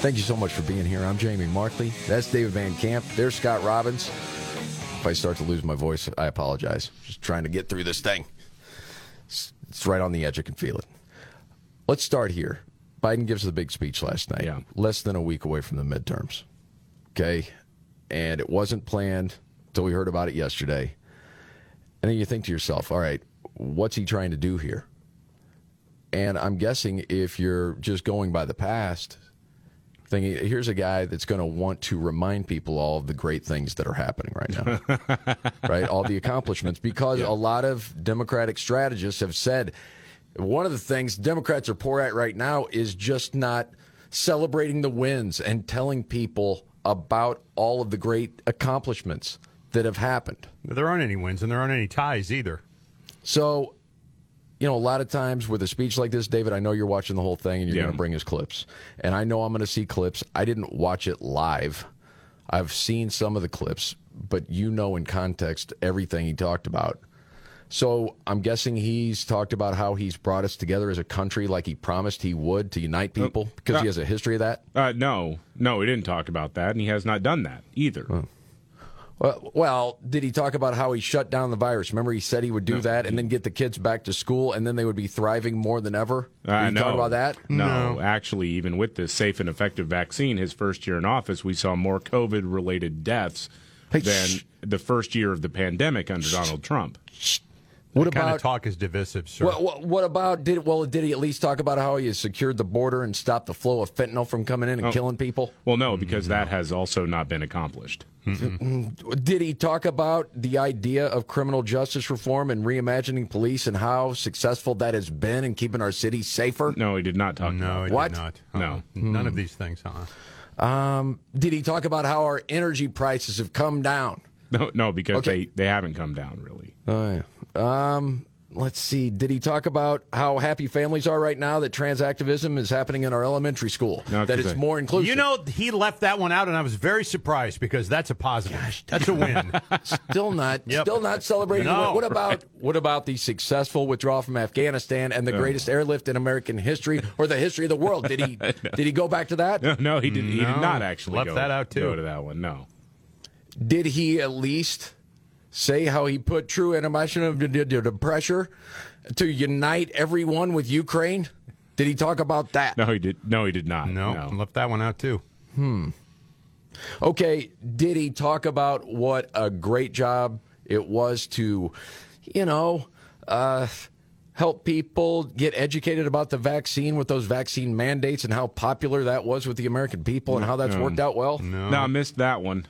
Thank you so much for being here. I'm Jamie Markley. That's David Van Camp. There's Scott Robbins. If I start to lose my voice, I apologize. Just trying to get through this thing. It's, it's right on the edge. I can feel it. Let's start here. Biden gives a big speech last night, Yeah. less than a week away from the midterms. Okay. And it wasn't planned until we heard about it yesterday. And then you think to yourself, all right, what's he trying to do here? And I'm guessing if you're just going by the past, thinking here's a guy that's going to want to remind people all of the great things that are happening right now, right? All the accomplishments, because a lot of Democratic strategists have said one of the things Democrats are poor at right now is just not celebrating the wins and telling people about all of the great accomplishments that have happened. There aren't any wins and there aren't any ties either. So, you know, a lot of times with a speech like this, David, I know you're watching the whole thing and you're Yeah. going to bring us clips. And I know I'm going to see clips. I didn't watch it live. I've seen some of the clips, but you know in context everything he talked about. So I'm guessing he's talked about how he's brought us together as a country like he promised he would to unite people because he uh, has a history of that. Uh, no, no, he didn't talk about that, and he has not done that either. Well, well, did he talk about how he shut down the virus? Remember, he said he would do that and then get the kids back to school, and then they would be thriving more than ever. Uh, he no. talk about that? No, actually, even with this safe and effective vaccine, his first year in office, we saw more COVID-related deaths Hey, than shh. the first year of the pandemic under Donald Trump. What That kind about of talk is divisive, sir. What, what, what about did well? Did he at least talk about how he has secured the border and stopped the flow of fentanyl from coming in and Oh. killing people? Well, no, because that has also not been accomplished. Did he talk about the idea of criminal justice reform and reimagining police and how successful that has been in keeping our city safer? No, he did not talk no, about it. What? did not. No. Uh-uh. None of these things, huh? Um, did he talk about how our energy prices have come down? No, no, because Okay. they, they haven't come down really. Oh, yeah. Um, let's see. Did he talk about how happy families are right now that trans activism is happening in our elementary school? No, that 'cause it's I- more inclusive. You know, he left that one out, and I was very surprised because that's a positive. that's a win. still not Yep. still not celebrating the No. win. what about what about the successful withdrawal from Afghanistan and the greatest airlift in American history or the history of the world did he did he go back to that No, no, he did. He did not actually left go, that out, too. Go to that one. No. did he at least say how he put true international pressure to unite everyone with Ukraine did he talk about that No, he did. No, he did not. No, no. left that one out too. Hmm. Okay, did he talk about what a great job it was to, you know, uh, help people get educated about the vaccine with those vaccine mandates and how popular that was with the American people and how that's No. worked out well? No, I missed that one.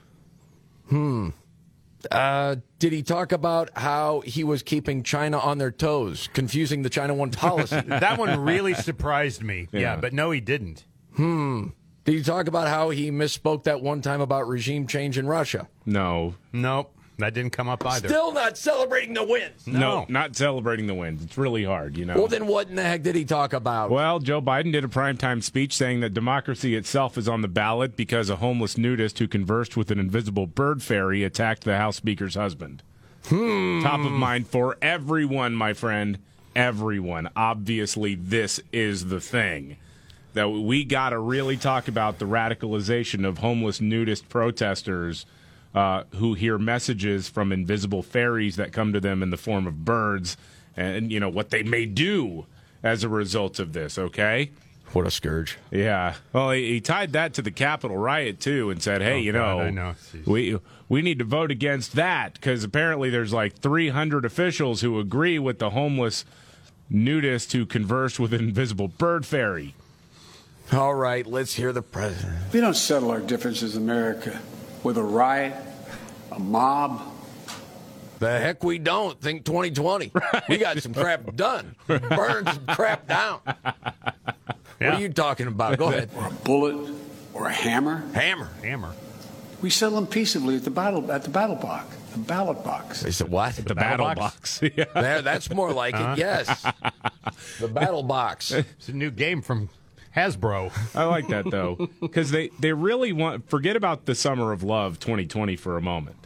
Uh, did he talk about how he was keeping China on their toes, confusing the China one policy? That one really surprised me. Yeah. Yeah. but no, he didn't. Hmm. Did he talk about how he misspoke that one time about regime change in Russia? No. Nope, that didn't come up either. Still not celebrating the wins. No, not celebrating the wins. It's really hard, you know. Well, then what in the heck did he talk about? Well, Joe Biden did a primetime speech saying that democracy itself is on the ballot because a homeless nudist who conversed with an invisible bird fairy attacked the House Speaker's husband. Hmm. Top of mind for everyone, my friend. Everyone. Obviously, this is the thing. That we got to really talk about the radicalization of homeless nudist protesters uh, who hear messages from invisible fairies that come to them in the form of birds and, you know, what they may do as a result of this, okay? What a scourge. Yeah. Well, he, he tied that to the Capitol riot too, and said, "Hey, Oh, you God, know, I know. We we need to vote against that because apparently there's like 300 officials who agree with the homeless nudist who conversed with an invisible bird fairy." All right, let's hear the president. We don't settle our differences in America with a riot, a mob. The heck we don't. Think 2020. We got some crap done. Burn some crap down. What are you talking about? Go ahead. or a bullet or a hammer. Hammer. Hammer. We settle them peaceably at the battle at the battle box, the ballot box. They said, what? The battle box. yeah. There, that's more like it, uh-huh. yes. The battle box. It's a new game from Hasbro. I like that though, because they they really want forget about the summer of love 2020 for a moment.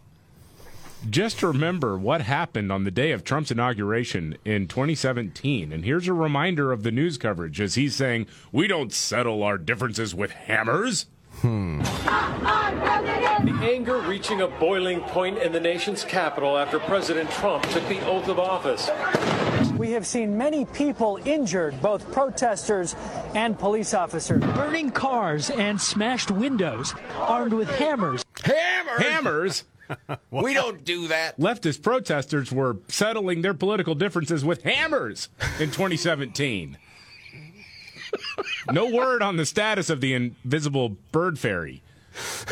Just remember what happened on the day of Trump's inauguration in 2017, and here's a reminder of the news coverage as he's saying, "We don't settle our differences with hammers." Hmm. The anger reaching a boiling point in the nation's capital after President Trump took the oath of office. We have seen many people injured, both protesters and police officers. Burning cars and smashed windows, armed with hammers. Hammers! Hammers. We don't do that. Leftist protesters were settling their political differences with hammers in 2017. No word on the status of the invisible bird fairy.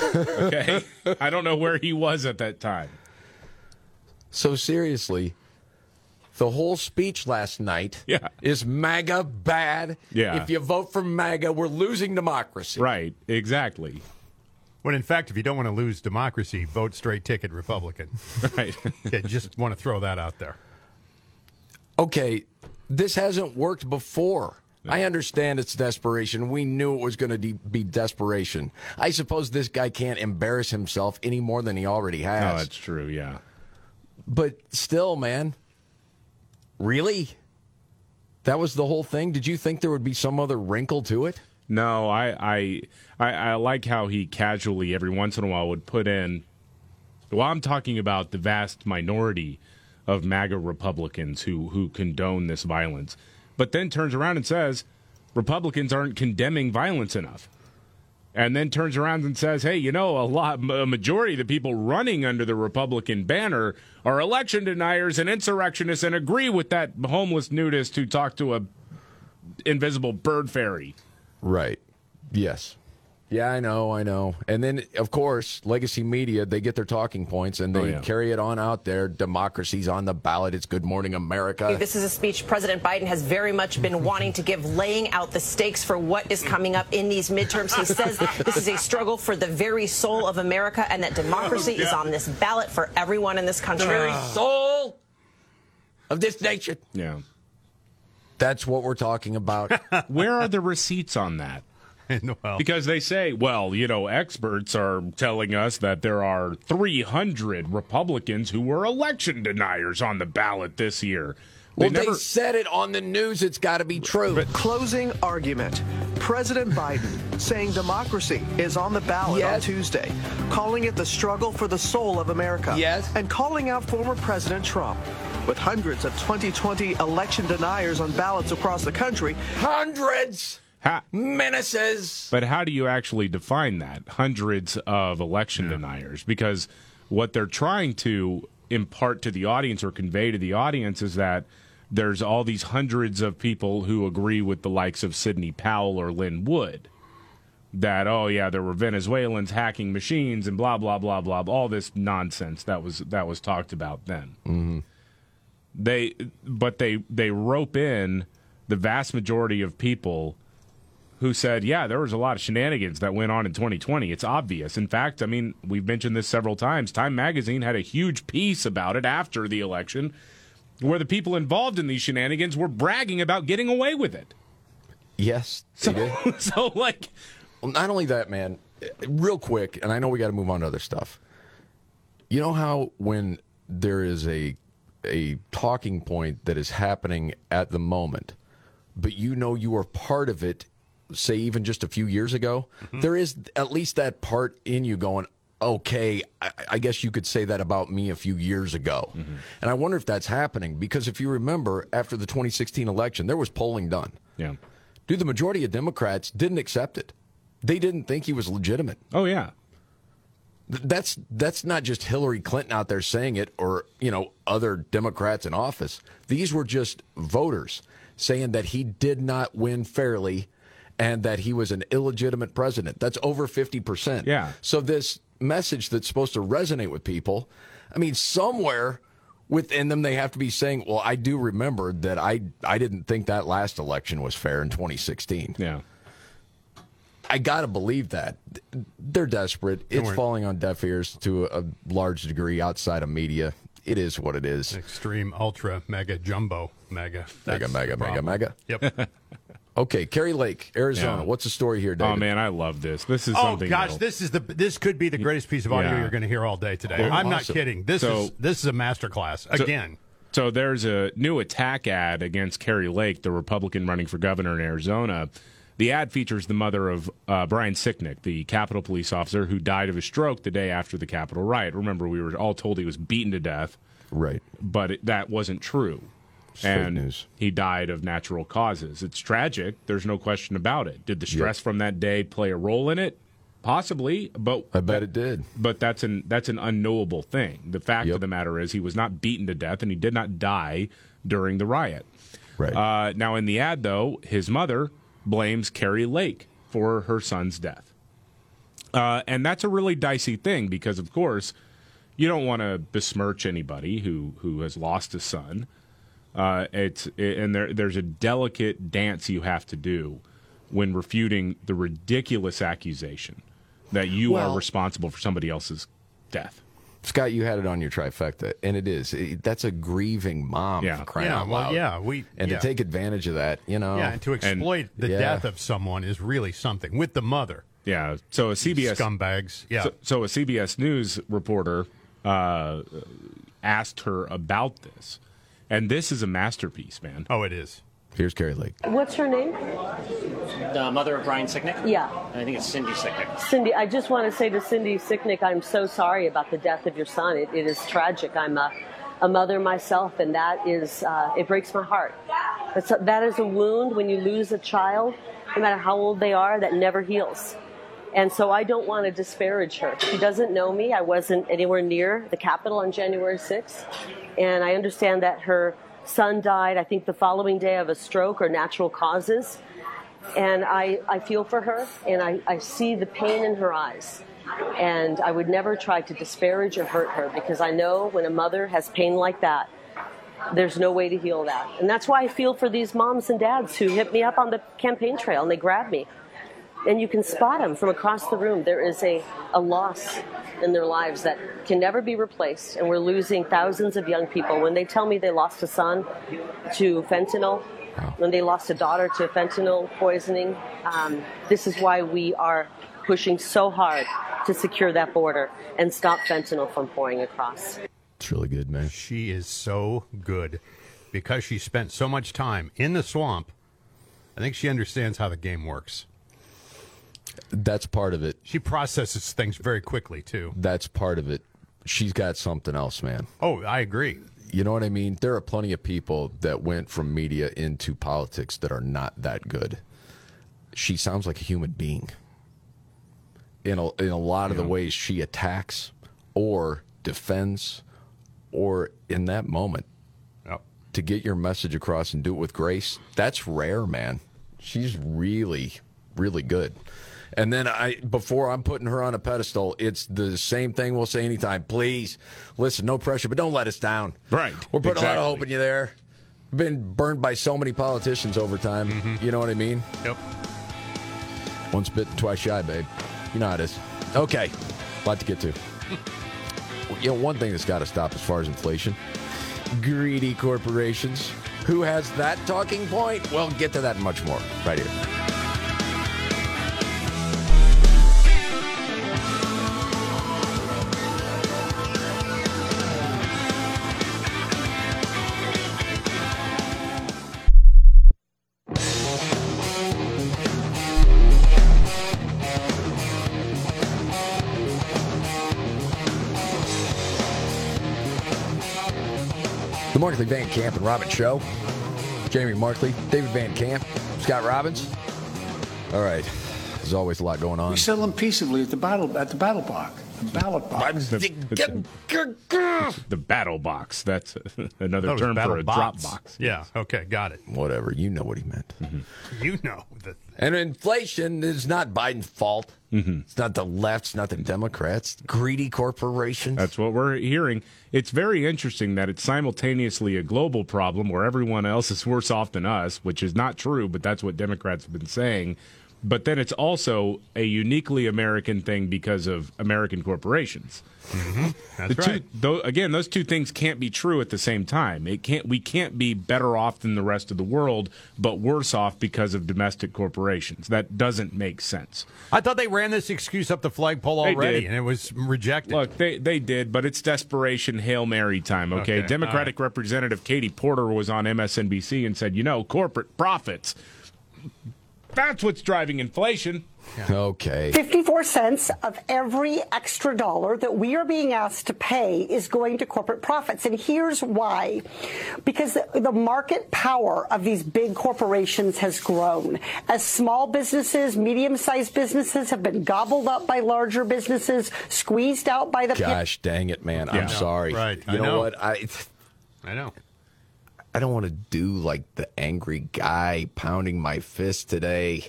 Okay. I don't know where he was at that time. So seriously, the whole speech last night Yeah. is MAGA bad. Yeah. If you vote for MAGA, we're losing democracy. Right, exactly. When in fact, if you don't want to lose democracy, vote straight ticket Republican. Right. okay, just want to throw that out there. Okay, this hasn't worked before. I understand it's desperation. We knew it was going to de- be desperation. I suppose this guy can't embarrass himself any more than he already No, has. that's true, yeah. but still, man, really? That was the whole thing? Did you think there would be some other wrinkle to it? No, I, I I I like how he casually every once in a while would put in well, I'm talking about the vast minority of MAGA Republicans who who condone this violence, but then turns around and says Republicans aren't condemning violence enough. And then turns around and says, "Hey, you know, a lot, a majority of the people running under the Republican banner are election deniers and insurrectionists, and agree with that homeless nudist who talked to a invisible bird fairy." Right. Yes. Yeah, I know, I know. And then, of course, legacy media, they get their talking points and they Oh, yeah. carry it on out there. Democracy's on the ballot. It's Good Morning America. This is a speech President Biden has very much been wanting to give, laying out the stakes for what is coming up in these midterms. He says this is a struggle for the very soul of America and that democracy is on this ballot for everyone in this country. The very soul of this nation. Yeah. That's what we're talking about. Where are the receipts on that? well, Because they say, well, you know, experts are telling us that there are 300 Republicans who were election deniers on the ballot this year. They well, never- they said it on the news. It's got to be true. Closing argument. President Biden saying democracy is on the ballot on Tuesday, calling it the struggle for the soul of America. Yes. And calling out former President Trump. With hundreds of 2020 election deniers on ballots across the country, Hundreds, Ha- menaces. but how do you actually define that? Hundreds of election deniers. Because what they're trying to impart to the audience or convey to the audience is that there's all these hundreds of people who agree with the likes of Sidney Powell or Lin Wood. That oh yeah, there were Venezuelans hacking machines and blah blah blah blah all this nonsense that was that was talked about then. Mm-hmm. They but they they rope in the vast majority of people who said, yeah, there was a lot of shenanigans that went on in 2020. It's obvious. In fact, I mean, we've mentioned this several times. Time magazine had a huge piece about it after the election where the people involved in these shenanigans were bragging about getting away with it. Yes, So, did. so like, Well, not only that, man, real quick, and I know we got to move on to other stuff. You know how when there is a a talking point that is happening at the moment, but you know you are part of it, say even just a few years ago, mm-hmm. there is at least that part in you going, okay, I, I guess you could say that about me a few years ago. Mm-hmm. And I wonder if that's happening because if you remember, after the 2016 election, there was polling done. yeah. Dude, the majority of Democrats didn't accept it. They didn't think he was legitimate. Oh, yeah. Th- That's that's not just Hillary Clinton out there saying it or, you know, other Democrats in office. These were just voters saying that he did not win fairly and that he was an illegitimate president. That's over 50%. Yeah. So this message that's supposed to resonate with people, I mean, somewhere within them they have to be saying, "Well, I do remember that I I didn't think that last election was fair in 2016." Yeah. I gotta believe that they're desperate. It's we're- falling on deaf ears to a large degree outside of media. It is what it is. Extreme, ultra, mega, jumbo, mega. Mega, That's mega, the mega, mega. Yep. Okay, Kari Lake, Arizona. Yeah. What's the story here, David? Oh man, I love this. This is oh something. gosh, that'll- this is the this could be the greatest piece of audio Yeah. you're going to hear all day today. Oh, I'm not kidding. This So- is this is a masterclass So- again. So there's a new attack ad against Kari Lake, the Republican running for governor in Arizona. The ad features the mother of uh, Brian Sicknick, the Capitol police officer who died of a stroke the day after the Capitol riot. Remember, we were all told he was beaten to death, right. but it, that wasn't true. And news. he died of natural causes. It's tragic. There's no question about it. Did the stress from that day play a role in it? Possibly, but I bet it did. but that's an that's an unknowable thing. The fact Yep. of the matter is, he was not beaten to death, and he did not die during the riot. Right. Uh, now, in the ad, though, his mother blames Kari Lake for her son's death, uh, and that's a really dicey thing because, of course, you don't want to besmirch anybody who who has lost a son. Uh, it's and there there's a delicate dance you have to do when refuting the ridiculous accusation that you Well- are responsible for somebody else's death. Scott, you had it on your trifecta, and it is. It- that's a grieving mom Yeah. crying Yeah, out well, loud. yeah, we- and yeah. to take advantage of that, you know. yeah, and to exploit the Yeah. death of someone is really something with the mother. Yeah. So a CBS Scumbags. Yeah. So, so a CBS News reporter uh, asked her about this, and this is a masterpiece, man. oh, it is. Here's Kari Lake. What's her name? The mother of Brian Sicknick? Yeah. I think it's Cindy Sicknick. Cindy, I just want to say to Cindy Sicknick, I'm so sorry about the death of your son. It, it is tragic. I'm a, a mother myself, and that is, uh, it breaks my heart. That's a, that is a wound when you lose a child, no matter how old they are, that never heals. And so I don't want to disparage her. She doesn't know me. I wasn't anywhere near the Capitol on January 6th. And I understand that her son died, I think, the following day of a stroke or natural causes. And I, I feel for her, and I, I see the pain in her eyes. And I would never try to disparage or hurt her because I know when a mother has pain like that, there's no way to heal that. And that's why I feel for these moms and dads who hit me up on the campaign trail and they grab me. And you can spot them from across the room. There is a, a loss in their lives that can never be replaced. And we're losing thousands of young people. When they tell me they lost a son to fentanyl, when they lost a daughter to fentanyl poisoning, um, this is why we are pushing so hard to secure that border and stop fentanyl from pouring across. It's really good, man. She is so good because she spent so much time in the swamp. I think she understands how the game works. That's part of it. She processes things very quickly too. That's part of it. She's got something else, man. Oh, I agree. You know what I mean? There are plenty of people that went from media into politics that are not that good. She sounds like a human being in a, in a lot of the ways she attacks or defends, or in that moment Yep. to get your message across and do it with grace. That's rare, man. She's really, really good. And then I, before I'm putting her on a pedestal, it's the same thing we'll say anytime. Please, listen, no pressure, but don't let us down. Right. We're putting a lot of hope in you there. Been burned by so many politicians over time. Mm-hmm. You know what I mean? Yep. Once bitten, twice shy, babe. You know how it is. Okay, A lot to get to. you know, one thing that's got to stop as far as inflation greedy corporations. Who has that talking point? Well, get to that much more right here. Markley Van Camp and Robbins Show. Jamie Markley, David Van Camp, Scott Robbins. All right. There's always a lot going on. We settle them peaceably at the battle at the battle box, the ballot box. The, the battle box. That's another term battle for a bots. drop box. Yeah. Okay. Got it. Whatever. You know what he meant. Mm-hmm. You know that. And inflation is not Biden's fault. Mm-hmm. It's not the left. It's not the Democrats. Greedy corporations. That's what we're hearing. It's very interesting that it's simultaneously a global problem where everyone else is worse off than us, which is not true, but that's what Democrats have been saying. But then it's also a uniquely American thing because of American corporations. Mm-hmm. That's The right. two, tho- again, those two things can't be true at the same time. It can't. We can't be better off than the rest of the world, but worse off because of domestic corporations. That doesn't make sense. I thought they ran this excuse up the flagpole already, and it was rejected. Look, they they did, but it's desperation hail mary time. Okay, Okay, Democratic Representative Katie Porter was on MSNBC and said, you know, corporate profits. That's what's driving inflation. Okay. 54 cents of every extra dollar that we are being asked to pay is going to corporate profits. And here's why. Because the, the market power of these big corporations has grown. As small businesses, medium sized businesses have been gobbled up by larger businesses, squeezed out by the pit- Gosh dang it, man. Yeah. I'm sorry. Right. You I know, know. what? I I know. I don't want to do like the angry guy pounding my fist today.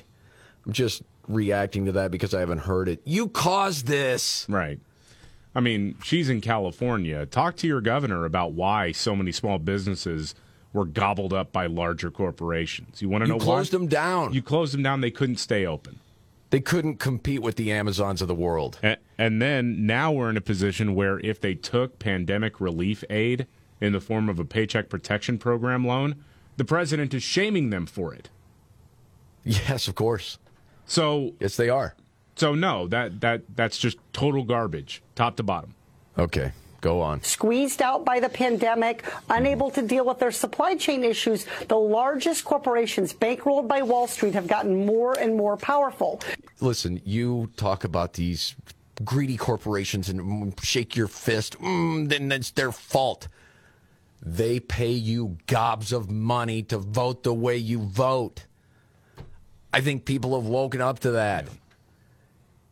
I'm just reacting to that because I haven't heard it. You caused this. Right. I mean, she's in California. Talk to your governor about why so many small businesses were gobbled up by larger corporations. You want to know? You know closed why? them down. You closed them down. They couldn't stay open. They couldn't compete with the Amazons of the world. And, and then now we're in a position where if they took pandemic relief aid in the form of a paycheck protection program loan, the president is shaming them for it. Yes, of course. So yes, they are. So no, that that that's just total garbage, top to bottom. Okay, go on. squeezed out by the pandemic, unable to deal with their supply chain issues. The largest corporations bankrolled by Wall Street have gotten more and more powerful. Listen, you talk about these greedy corporations and shake your fist, mm, then it's their fault. They pay you gobs of money to vote the way you vote. I think people have woken up to that.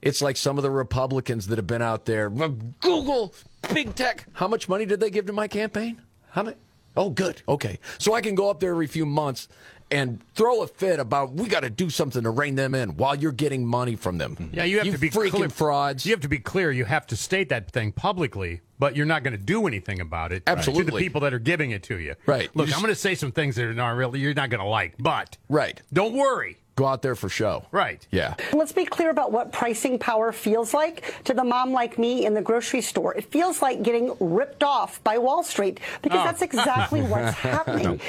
It's like some of the Republicans that have been out there. Google, big tech. How much money did they give to my campaign? How many? Oh, good. Okay. So I can go up there every few months and throw a fit about we got to do something to rein them in while you're getting money from them. Mm-hmm. Yeah, you have to be freaking clear. frauds. You have to be clear. You have to state that thing publicly, but you're not going to do anything about it Absolutely, to the people that are giving it to you. Right. Look, You I'm going to say some things that are not really you're not going to like, but Right. don't worry. Go out there for show. Right. Yeah. Let's be clear about what pricing power feels like to the mom like me in the grocery store. It feels like getting ripped off by Wall Street because Oh. that's exactly what's happening.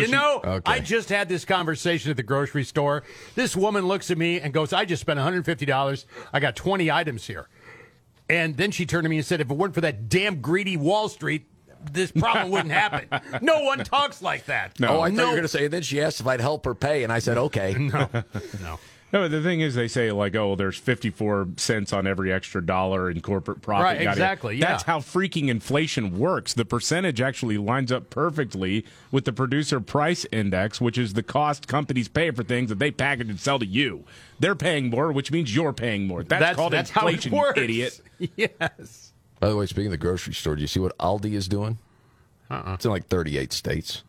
You know, Okay. I just had this conversation at the grocery store. This woman looks at me and goes, I just spent $150. I got 20 items here. And then she turned to me and said, if it weren't for that damn greedy Wall Street, this problem wouldn't happen. No one talks like that. Oh, I thought you were going to say. And then she asked if I'd help her pay, and I said, okay. no, no. No, but the thing is, they say like, oh, there's 54 cents on every extra dollar in corporate profit. Right, yada, yada. exactly, yeah. That's how freaking inflation works. The percentage actually lines up perfectly with the producer price index, which is the cost companies pay for things that they package and sell to you. They're paying more, which means you're paying more. That's, That's- called that's how it inflation, you works. idiot. Yes. By the way, speaking of the grocery store, do you see what Aldi is doing? Uh-uh. It's in like 38 states.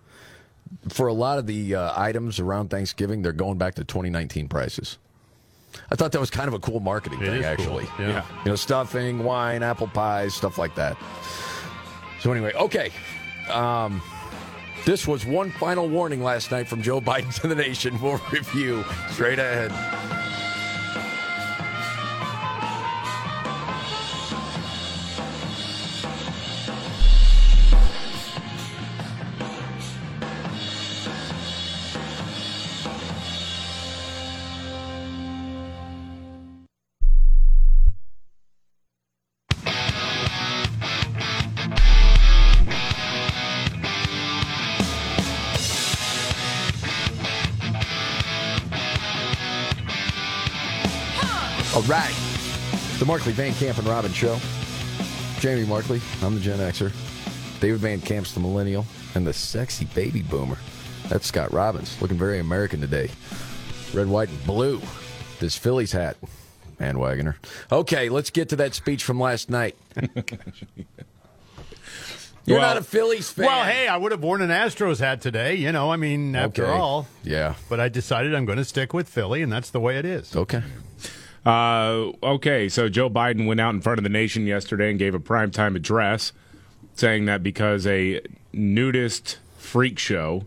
For a lot of the uh, items around Thanksgiving, they're going back to 2019 prices. I thought that was kind of a cool marketing It thing, is cool, actually. yeah. You know, stuffing, wine, apple pies, stuff like that. So, anyway, okay. Um, this was one final warning last night from Joe Biden to the nation. We'll review straight ahead. The Markley Van Camp and Robin Show. Jamie Markley, I'm the Gen Xer. David Van Camp's the Millennial. And the sexy baby boomer. That's Scott Robbins, looking very American today. Red, white, and blue. This Phillies hat. Bandwagoner. Okay, let's get to that speech from last night. You're Well- not a Phillies fan. Well, hey, I would have worn an Astros hat today. You know, I mean, after Okay. all. Yeah. But I decided I'm going to stick with Philly, and that's the way it is. Okay. Uh, okay, so Joe Biden went out in front of the nation yesterday and gave a primetime address saying that because a nudist freak show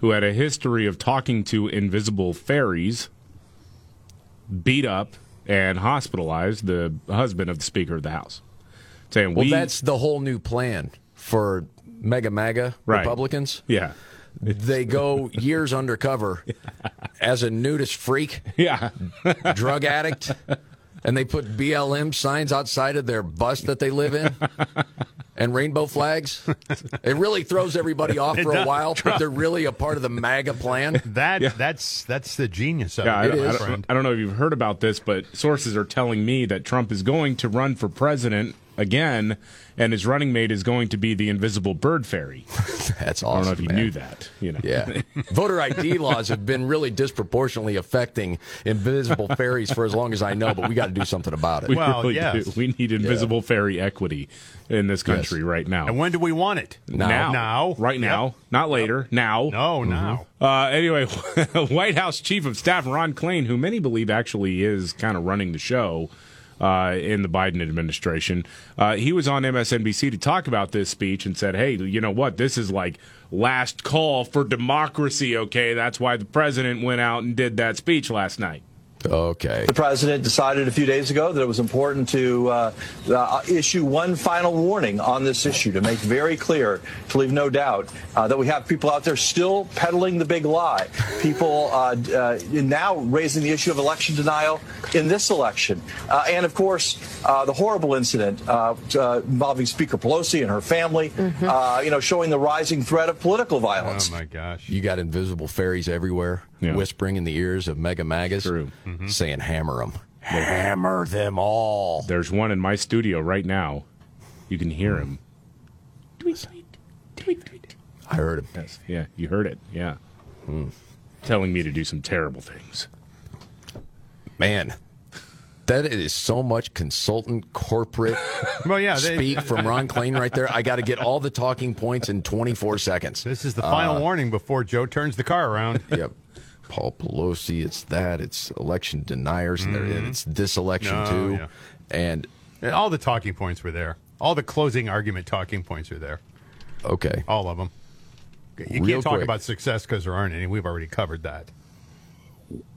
who had a history of talking to invisible fairies beat up and hospitalized the husband of the Speaker of the House, saying, Well, "We that's the whole new plan for mega MAGA Right. Republicans. yeah, They go years undercover as a nudist freak, yeah, drug addict, and they put BLM signs outside of their bus that they live in and rainbow flags. It really throws everybody off for a does. while, but they're really a part of the MAGA plan. That that's that's the genius of Yeah, it, don't- my I don't, I don't know if you've heard about this, but sources are telling me that Trump is going to run for president again, and his running mate is going to be the invisible bird fairy. That's awesome. I don't know if you man. knew that. You know, Yeah. Voter ID laws have been really disproportionately affecting invisible fairies for as long as I know, but we got to do something about it. we Well, really yes. do. We need invisible fairy equity in this country right now. And when do we want it? now, Now. right now, not later. Now, No, now. Uh, anyway, White House Chief of Staff Ron Klain, who many believe actually is kind of running the show uh, in the Biden administration, uh, he was on MSNBC to talk about this speech and said, "Hey, you know what? This is like last call for democracy. Okay, that's why the president went out and did that speech last night." Okay. The president decided a few days ago that it was important to uh, uh, issue one final warning on this issue to make very clear, to leave no doubt, uh, that we have people out there still peddling the big lie. People uh, uh, now raising the issue of election denial in this election. Uh, and of course, uh, the horrible incident uh, uh, involving Speaker Pelosi and her family, uh, you know, showing the rising threat of political violence. Oh my gosh. You got invisible fairies everywhere Yeah. whispering in the ears of mega magas, True. saying, hammer them. Hammer them all. There's one in my studio right now. You can hear him. I heard him. Yes. Yeah, you heard it. Yeah. Telling me to do some terrible things. Man, that is so much consultant corporate Well, yeah. They, speak from Ron Klain right there. I got to get all the talking points in 24 seconds. this is the final Uh, warning before Joe turns the car around. Yep. Paul Pelosi, it's that, it's election deniers, and, there- and mm-hmm. it's this election Oh, too. yeah. And And all the talking points were there. All the closing argument talking points are there. okay, All of them. You Real can't talk quick. about success because there aren't any. We've already covered that.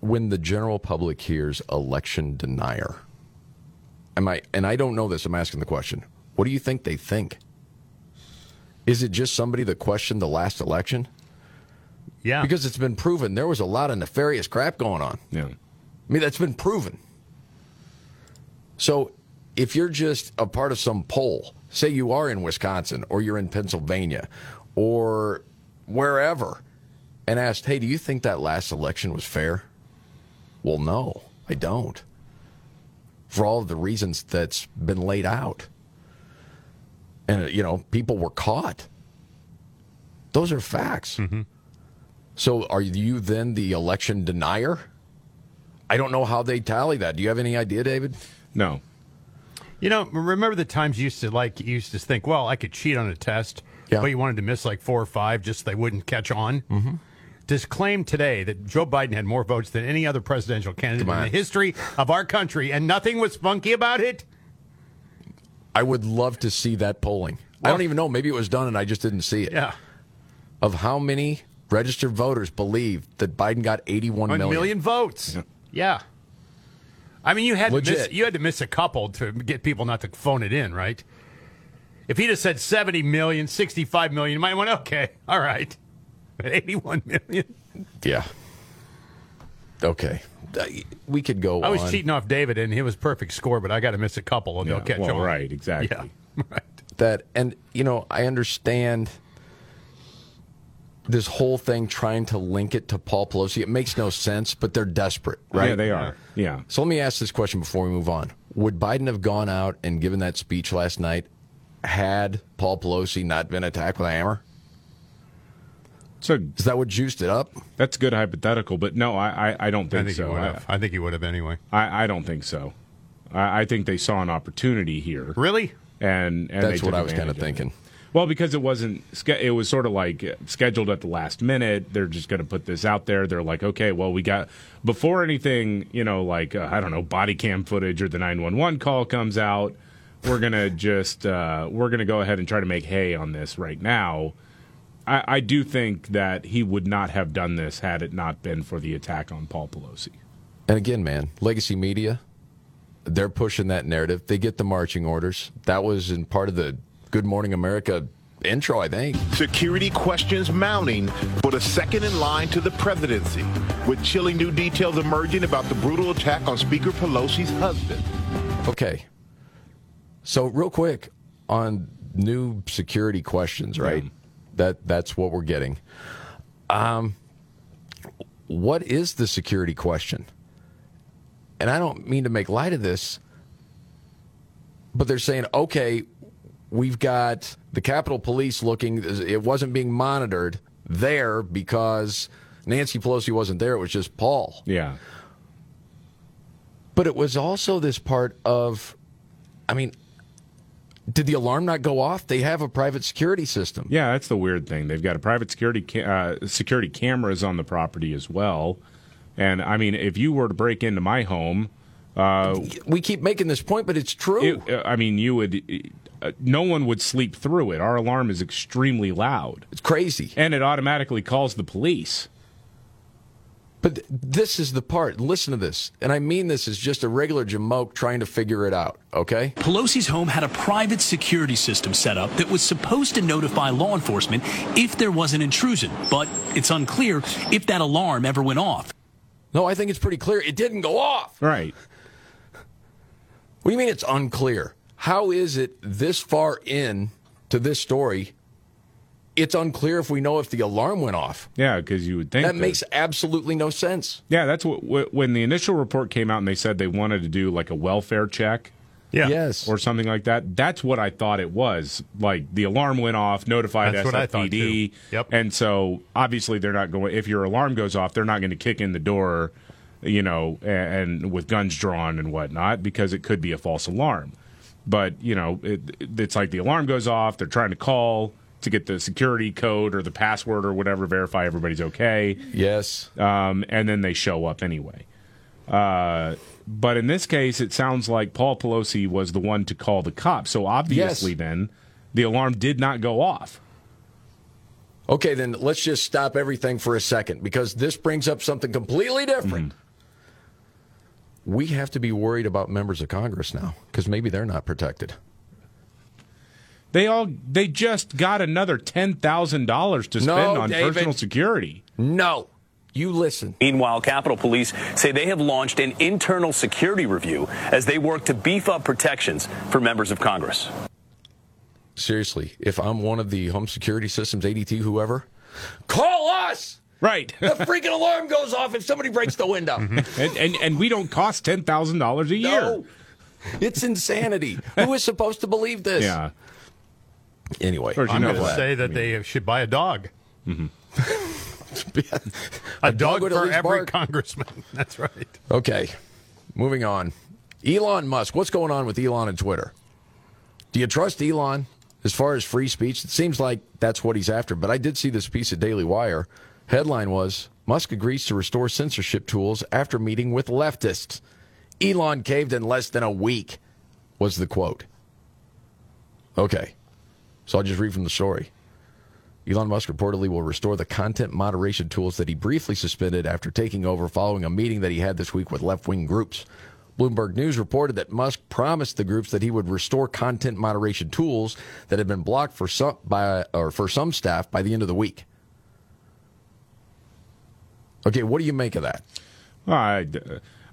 when the general public hears election denier, am I? And I don't know this. I'm asking the question. What do you think they think? Is it just somebody that questioned the last election? Yeah. Because it's been proven there was a lot of nefarious crap going on. Yeah. I mean, that's been proven. So if you're just a part of some poll, say you are in Wisconsin or you're in Pennsylvania or wherever, and asked, hey, do you think that last election was fair? Well, no, I don't. For all of the reasons that's been laid out. And, you know, people were caught. Those are facts. Mm-hmm. So are you then the election denier? I don't know how they tally that. Do you have any idea, David? No. You know, remember the times you used to like you used to think, well, I could cheat on a test, Yeah. but you wanted to miss like four or five just so they wouldn't catch on. Mm-hmm. Does claim today that Joe Biden had more votes than any other presidential candidate in the history of our country, and nothing was funky about it? I would love to see that polling. I don't even know. Maybe it was done and I just didn't see it. Yeah, Of how many registered voters believe that Biden got 81 one million? million votes. Yeah. I mean, you had to miss, you had to miss a couple to get people not to phone it in, right? If he'd have said 70 million, 65 million, you might have went, okay, all right. But 81 million? Yeah. Okay. We could go I was on. cheating off David, and it was perfect score, but I got to miss a couple, and they'll catch well, on. right, exactly. Yeah, right. that and you know i understand this whole thing trying to link it to paul pelosi it makes no sense but they're desperate right Yeah, they are. Yeah. so let me ask this question before we move on would biden have gone out and given that speech last night had paul pelosi not been attacked with a hammer So is that what juiced it up that's a good hypothetical, but no, I, I, I don't think, I think, think so. he would I, have. I think he would have anyway. I, I don't think so. I, I think they saw an opportunity here. Really? And, and that's what i was kind of thinking. it. Well, because it wasn't, it was sort of like uh, scheduled at the last minute. They're just going to put this out there. They're like, okay, well, we got before anything, you know, like uh, I don't know, body cam footage or the nine one one call comes out. We're gonna just uh, we're gonna go ahead and try to make hay on this right now. I, I do think that he would not have done this had it not been for the attack on Paul Pelosi. And again, man, legacy media, they're pushing that narrative. They get the marching orders. That was in part of the Good Morning America intro, I think. Security questions mounting for the second in line to the presidency, with chilling new details emerging about the brutal attack on Speaker Pelosi's husband. Okay. So real quick on new security questions, right? That that's what we're getting. Um what is the security question? And I don't mean to make light of this, but they're saying, okay, we've got the Capitol Police looking, it wasn't being monitored there because Nancy Pelosi wasn't there. It was just Paul. Yeah. But it was also this part of, I mean, did the alarm not go off? They have a private security system. Yeah, that's the weird thing. They've got a private security ca- uh, security cameras on the property as well. And I mean, if you were to break into my home, uh, we keep making this point, but it's true. It, I mean, you would. Uh, no one would sleep through it. Our alarm is extremely loud. It's crazy, and it automatically calls the police. But this is the part. Listen to this, and I mean this is just a regular jamoke trying to figure it out. Okay. Pelosi's home had a private security system set up that was supposed to notify law enforcement if there was an intrusion, but it's unclear if that alarm ever went off. No, I think it's pretty clear. It didn't go off. Right. What do you mean it's unclear? How is it this far in to this story? It's unclear if we know if the alarm went off. Yeah, because you would think that, makes absolutely no sense. Yeah, that's what when the initial report came out and they said they wanted to do like a welfare check. Yeah. Yes. Or something like that. That's what I thought it was. Like the alarm went off, notified That's what I thought, SFPD. too. Yep. And so obviously they're not going if your alarm goes off, they're not going to kick in the door, you know, and, and with guns drawn and whatnot because it could be a false alarm. But, you know, it, it's like the alarm goes off, they're trying to call to get the security code or the password or whatever, verify everybody's okay. Yes. Um, and then they show up anyway. Uh, but in this case, it sounds like Paul Pelosi was the one to call the cops. So obviously, Yes. then the alarm did not go off. Okay, then let's just stop everything for a second because this brings up something completely different. We have to be worried about members of Congress now because maybe they're not protected. They all they just got another ten thousand dollars to spend No, on David. personal security. No. You listen. Meanwhile, Capitol Police say they have launched an internal security review as they work to beef up protections for members of Congress. Seriously, if I'm one of the home security systems, ADT, whoever, call us. Right. The freaking alarm goes off if somebody breaks the window. Mm-hmm. and, and and we don't cost ten thousand dollars a year. No. It's insanity. Who is supposed to believe this? Yeah. Anyway, course, I'm going to say that I mean- they should buy a dog. Mm-hmm. a A, dog dog, would at for least every bark. congressman. That's right. Okay, moving on. Elon Musk. What's going on with Elon and Twitter? Do you trust Elon as far as free speech? It seems like that's what he's after. But I did see this piece of Daily Wire. Headline was Musk agrees to restore censorship tools after meeting with leftists. Elon caved in less than a week, was the quote. Okay, so I'll just read from the story. Elon Musk reportedly will restore the content moderation tools that he briefly suspended after taking over following a meeting that he had this week with left wing groups. Bloomberg News reported that Musk promised the groups that he would restore content moderation tools that had been blocked for some by or for some staff by the end of the week. Okay, what do you make of that? Well, I,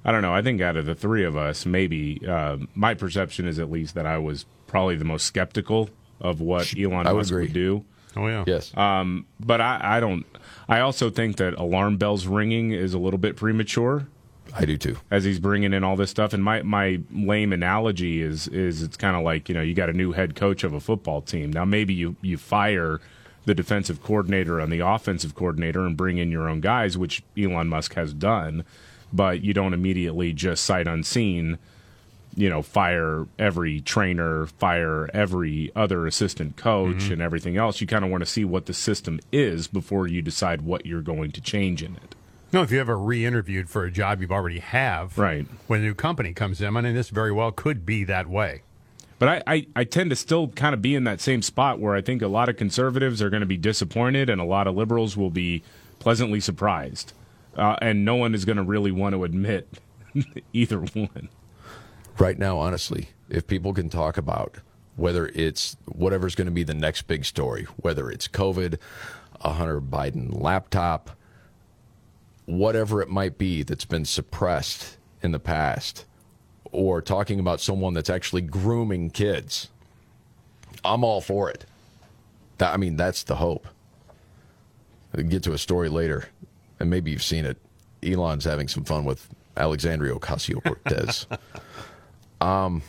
I don't know. I think out of the three of us, maybe uh, my perception is at least that I was probably the most skeptical of what Elon I Musk agree. would do. Oh yeah. Yes. Um, but I, I don't. I also think that alarm bells ringing is a little bit premature. I do too. As he's bringing in all this stuff, and my my lame analogy is is it's kind of like you know you got a new head coach of a football team. Now maybe you you fire the defensive coordinator and the offensive coordinator and bring in your own guys, which Elon Musk has done, but you don't immediately just sight unseen you know, fire every trainer, fire every other assistant coach, mm-hmm. and everything else. You kind of want to see what the system is before you decide what you're going to change in it. No, if you ever re-interviewed for a job you've already have, Right. When a new company comes in, I mean, this very well could be that way. But I, I, I tend to still kind of be in that same spot where I think a lot of conservatives are going to be disappointed and a lot of liberals will be pleasantly surprised. Uh, and no one is going to really want to admit either one. Right now, honestly, if people can talk about whether it's whatever's going to be the next big story, whether it's COVID, a Hunter Biden laptop, whatever it might be that's been suppressed in the past, or talking about someone that's actually grooming kids, I'm all for it. That, I mean, that's the hope. I'll get to a story later, and maybe you've seen it. Elon's having some fun with Alexandria Ocasio Cortez. um,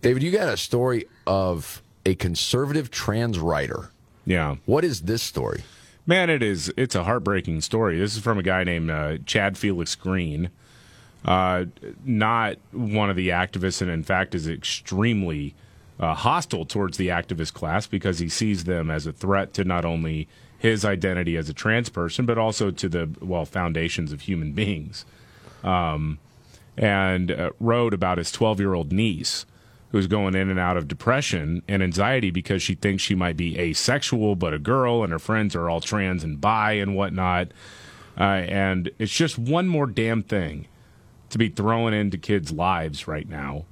David, you got a story of a conservative trans writer. Yeah. What is this story? Man, it is. It's a heartbreaking story. This is from a guy named uh, Chad Felix Greene. Uh, not one of the activists, and in fact, is extremely uh, hostile towards the activist class because he sees them as a threat to not only his identity as a trans person, but also to the well foundations of human beings. Um, and uh, wrote about his 12 year old niece who's going in and out of depression and anxiety because she thinks she might be asexual, but a girl, and her friends are all trans and bi and whatnot. Uh, and it's just one more damn thing to be thrown into kids' lives right now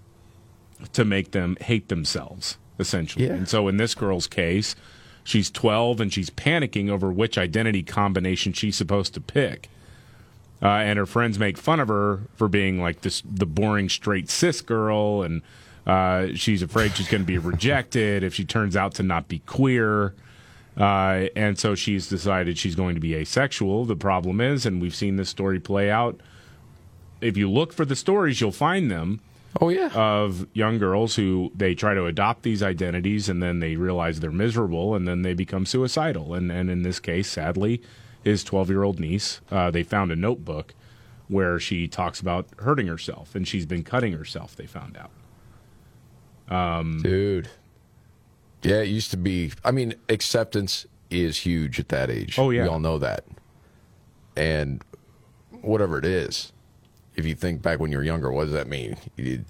to make them hate themselves, essentially. Yeah. And so in this girl's case, she's 12 and she's panicking over which identity combination she's supposed to pick. Uh, and her friends make fun of her for being like this the boring straight cis girl and uh, she's afraid she's going to be rejected if she turns out to not be queer uh, and so she's decided she's going to be asexual the problem is and we've seen this story play out if you look for the stories you'll find them oh yeah of young girls who they try to adopt these identities and then they realize they're miserable and then they become suicidal and and in this case sadly his 12 year old niece uh, they found a notebook where she talks about hurting herself and she's been cutting herself they found out um, Dude. Yeah, it used to be. I mean, acceptance is huge at that age. Oh, yeah. We all know that. And whatever it is, if you think back when you were younger, what does that mean? You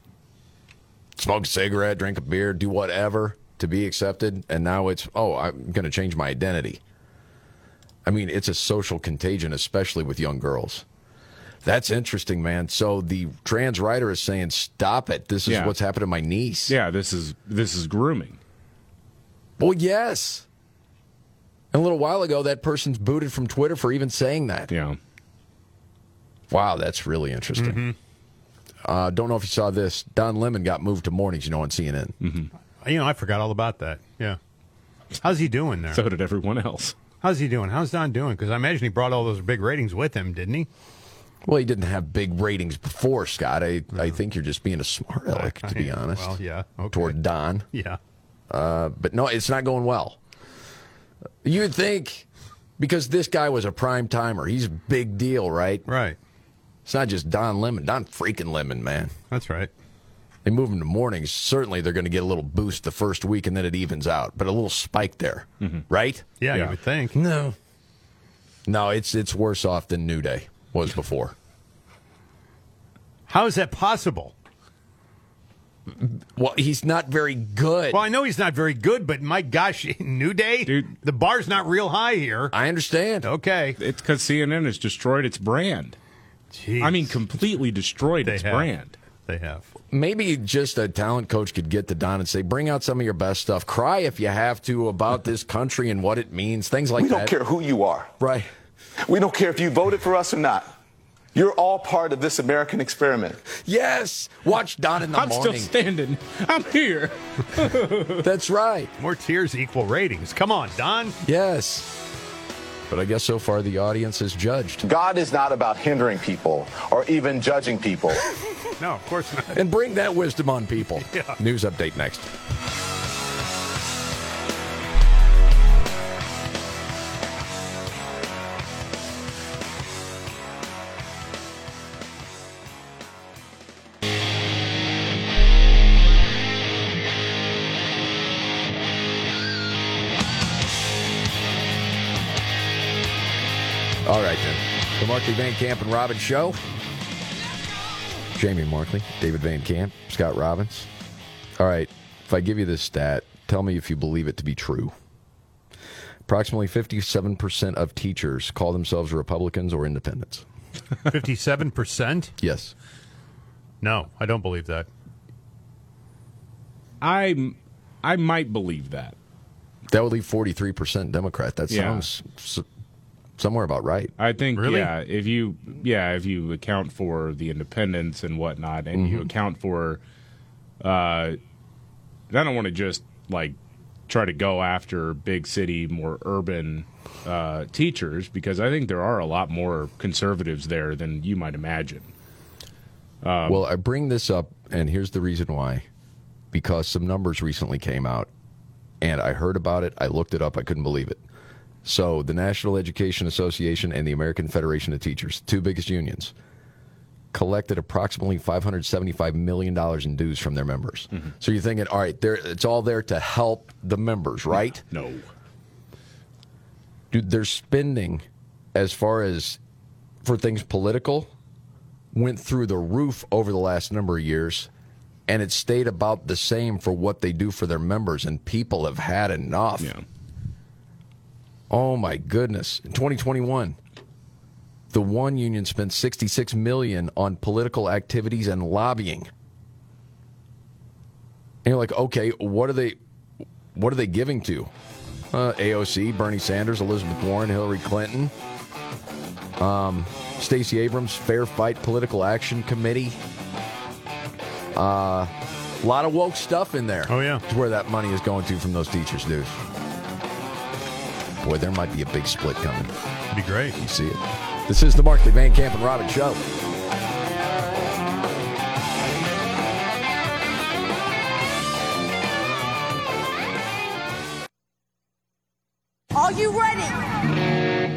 smoke a cigarette, drink a beer, do whatever to be accepted. And now it's, oh, I'm going to change my identity. I mean, it's a social contagion, especially with young girls. That's interesting, man. So the trans writer is saying, "Stop it! This is Yeah. what's happened to my niece." yeah this is this is grooming Well, yes. And a little while ago, that person's booted from Twitter for even saying that. Yeah. Wow, that's really interesting. Uh, don't know if you saw this. Don Lemon got moved to mornings, you know, on CNN. Mm-hmm. You know, I forgot all about that. Yeah. How's he doing there? so did everyone else How's he doing? How's Don doing? Because I imagine he brought all those big ratings with him, didn't he? Well, he didn't have big ratings before, Scott. I, I think you're just being a smart aleck, to be honest. Well, yeah. Okay. Toward Don. Yeah. Uh, but no, it's not going well. You'd think because this guy was a prime timer, he's a big deal, right? Right. It's not just Don Lemon, Don freaking Lemon, man. That's right. They move him to mornings. Certainly, they're going to get a little boost the first week, and then it evens out. But a little spike there, mm-hmm. right? Yeah, you would think. No, no, it's it's worse off than New Day was before. How is that possible? Well, he's not very good. Well, I know he's not very good, but my gosh, New Day, Dude. the bar's not real high here. I understand. Okay. it's because cnn has destroyed its brand Jeez. i mean completely destroyed They its have. brand They have. Maybe just a talent coach could get to Don and say, "Bring out some of your best stuff. Cry if you have to about this country and what it means. Things like that. we don't care who you are. Right. We don't care if you voted for us or not. You're all part of this American experiment. Yes. Watch Don in the i'm morning. still standing i'm here That's right. More tears equal ratings. Come on, Don. Yes. But I guess so far the audience has judged. God is not about hindering people or even judging people. No, of course not. And bring that wisdom on people. Yeah. News update next. All right, then. The Markley Van Camp and Robbins Show. Jamie Markley, David Van Camp, Scott Robbins. All right, if I give you this stat, tell me if you believe it to be true. Approximately 57% of teachers call themselves Republicans or independents. 57%? Yes. No, I don't believe that. I I might believe that. That would leave 43% Democrat. That sounds s- somewhere about right. I think Really? yeah, if you yeah, if you account for the independents and whatnot, and you Mhm. account for, uh, I don't want to just like try to go after big city, more urban uh, teachers because I think there are a lot more conservatives there than you might imagine. Um, well, I bring this up, and here's the reason why. Because some numbers recently came out, and I heard about it. I looked it up. I couldn't believe it. So, the National Education Association and the American Federation of Teachers, two biggest unions, collected approximately $575 million in dues from their members. Mm-hmm. So, you're thinking, all right, there, it's all there to help the members, right? No. Dude, their spending, as far as for things political, went through the roof over the last number of years, and it stayed about the same for what they do for their members, and people have had enough. Yeah. Oh my goodness! In 2021, the one union spent 66 million on political activities and lobbying. And you're like, okay, what are they? What are they giving to? Uh, AOC, Bernie Sanders, Elizabeth Warren, Hillary Clinton, um, Stacey Abrams, Fair Fight Political Action Committee. Uh, a lot of woke stuff in there. Oh yeah, to where that money is going to from those teachers, dude. Boy, there might be a big split coming. Be great. You see it. This is the Markley Van Camp and Robin Show.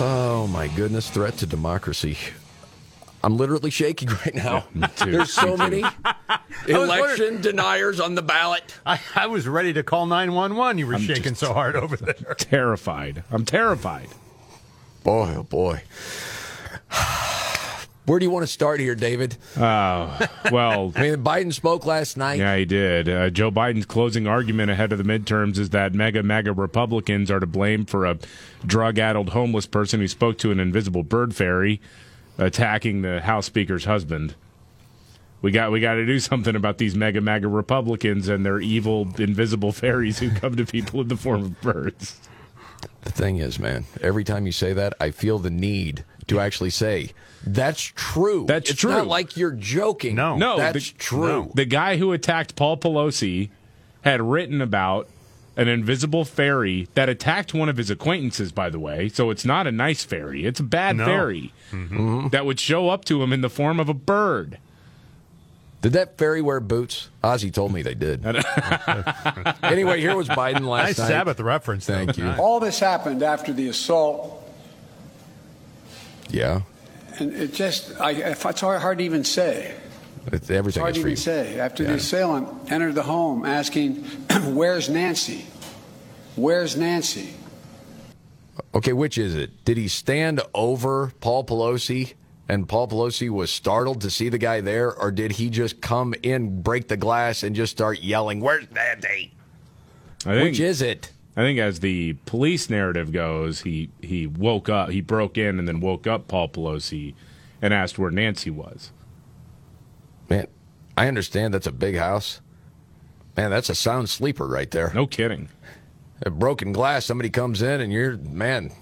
Oh my goodness, threat to democracy. I'm literally shaking right now. me too. There's so many election deniers on the ballot. I, I was ready to call 911. You were I'm shaking so hard over there. Terrified. I'm terrified. Boy, oh boy. Where do you want to start here, David? Oh, well. I mean, Biden spoke last night. Yeah, he did. Uh, Joe Biden's closing argument ahead of the midterms is that mega, mega Republicans are to blame for a drug addled homeless person who spoke to an invisible bird fairy attacking the House Speaker's husband. We got we got to do something about these mega, mega Republicans and their evil, invisible fairies who come to people in the form of birds. The thing is, man, every time you say that, I feel the need to actually say, that's true. That's it's true. not like you're joking. No. No, that's the, true. The guy who attacked Paul Pelosi had written about an invisible fairy that attacked one of his acquaintances, by the way. So it's not a nice fairy, it's a bad No. fairy mm-hmm. that would show up to him in the form of a bird. Did that fairy wear boots? Ozzy told me they did. anyway, here was Biden last Nice night. Sabbath reference. though. Thank you. All this happened after the assault, Yeah, and it just, I, it's hard, hard to even say. it's, It's everything hard to even say. After the assailant entered the home asking, Where's Nancy? Where's Nancy? Okay, which is it? Did he stand over Paul Pelosi and Paul Pelosi was startled to see the guy there, or did he just come in, break the glass, and just start yelling, Where's Nancy? I think, Which is it? I think as the police narrative goes, he, he woke up, he broke in and then woke up Paul Pelosi and asked where Nancy was. Man, I understand that's a big house. Man, that's a sound sleeper right there. No kidding. A broken glass, somebody comes in and you're, man,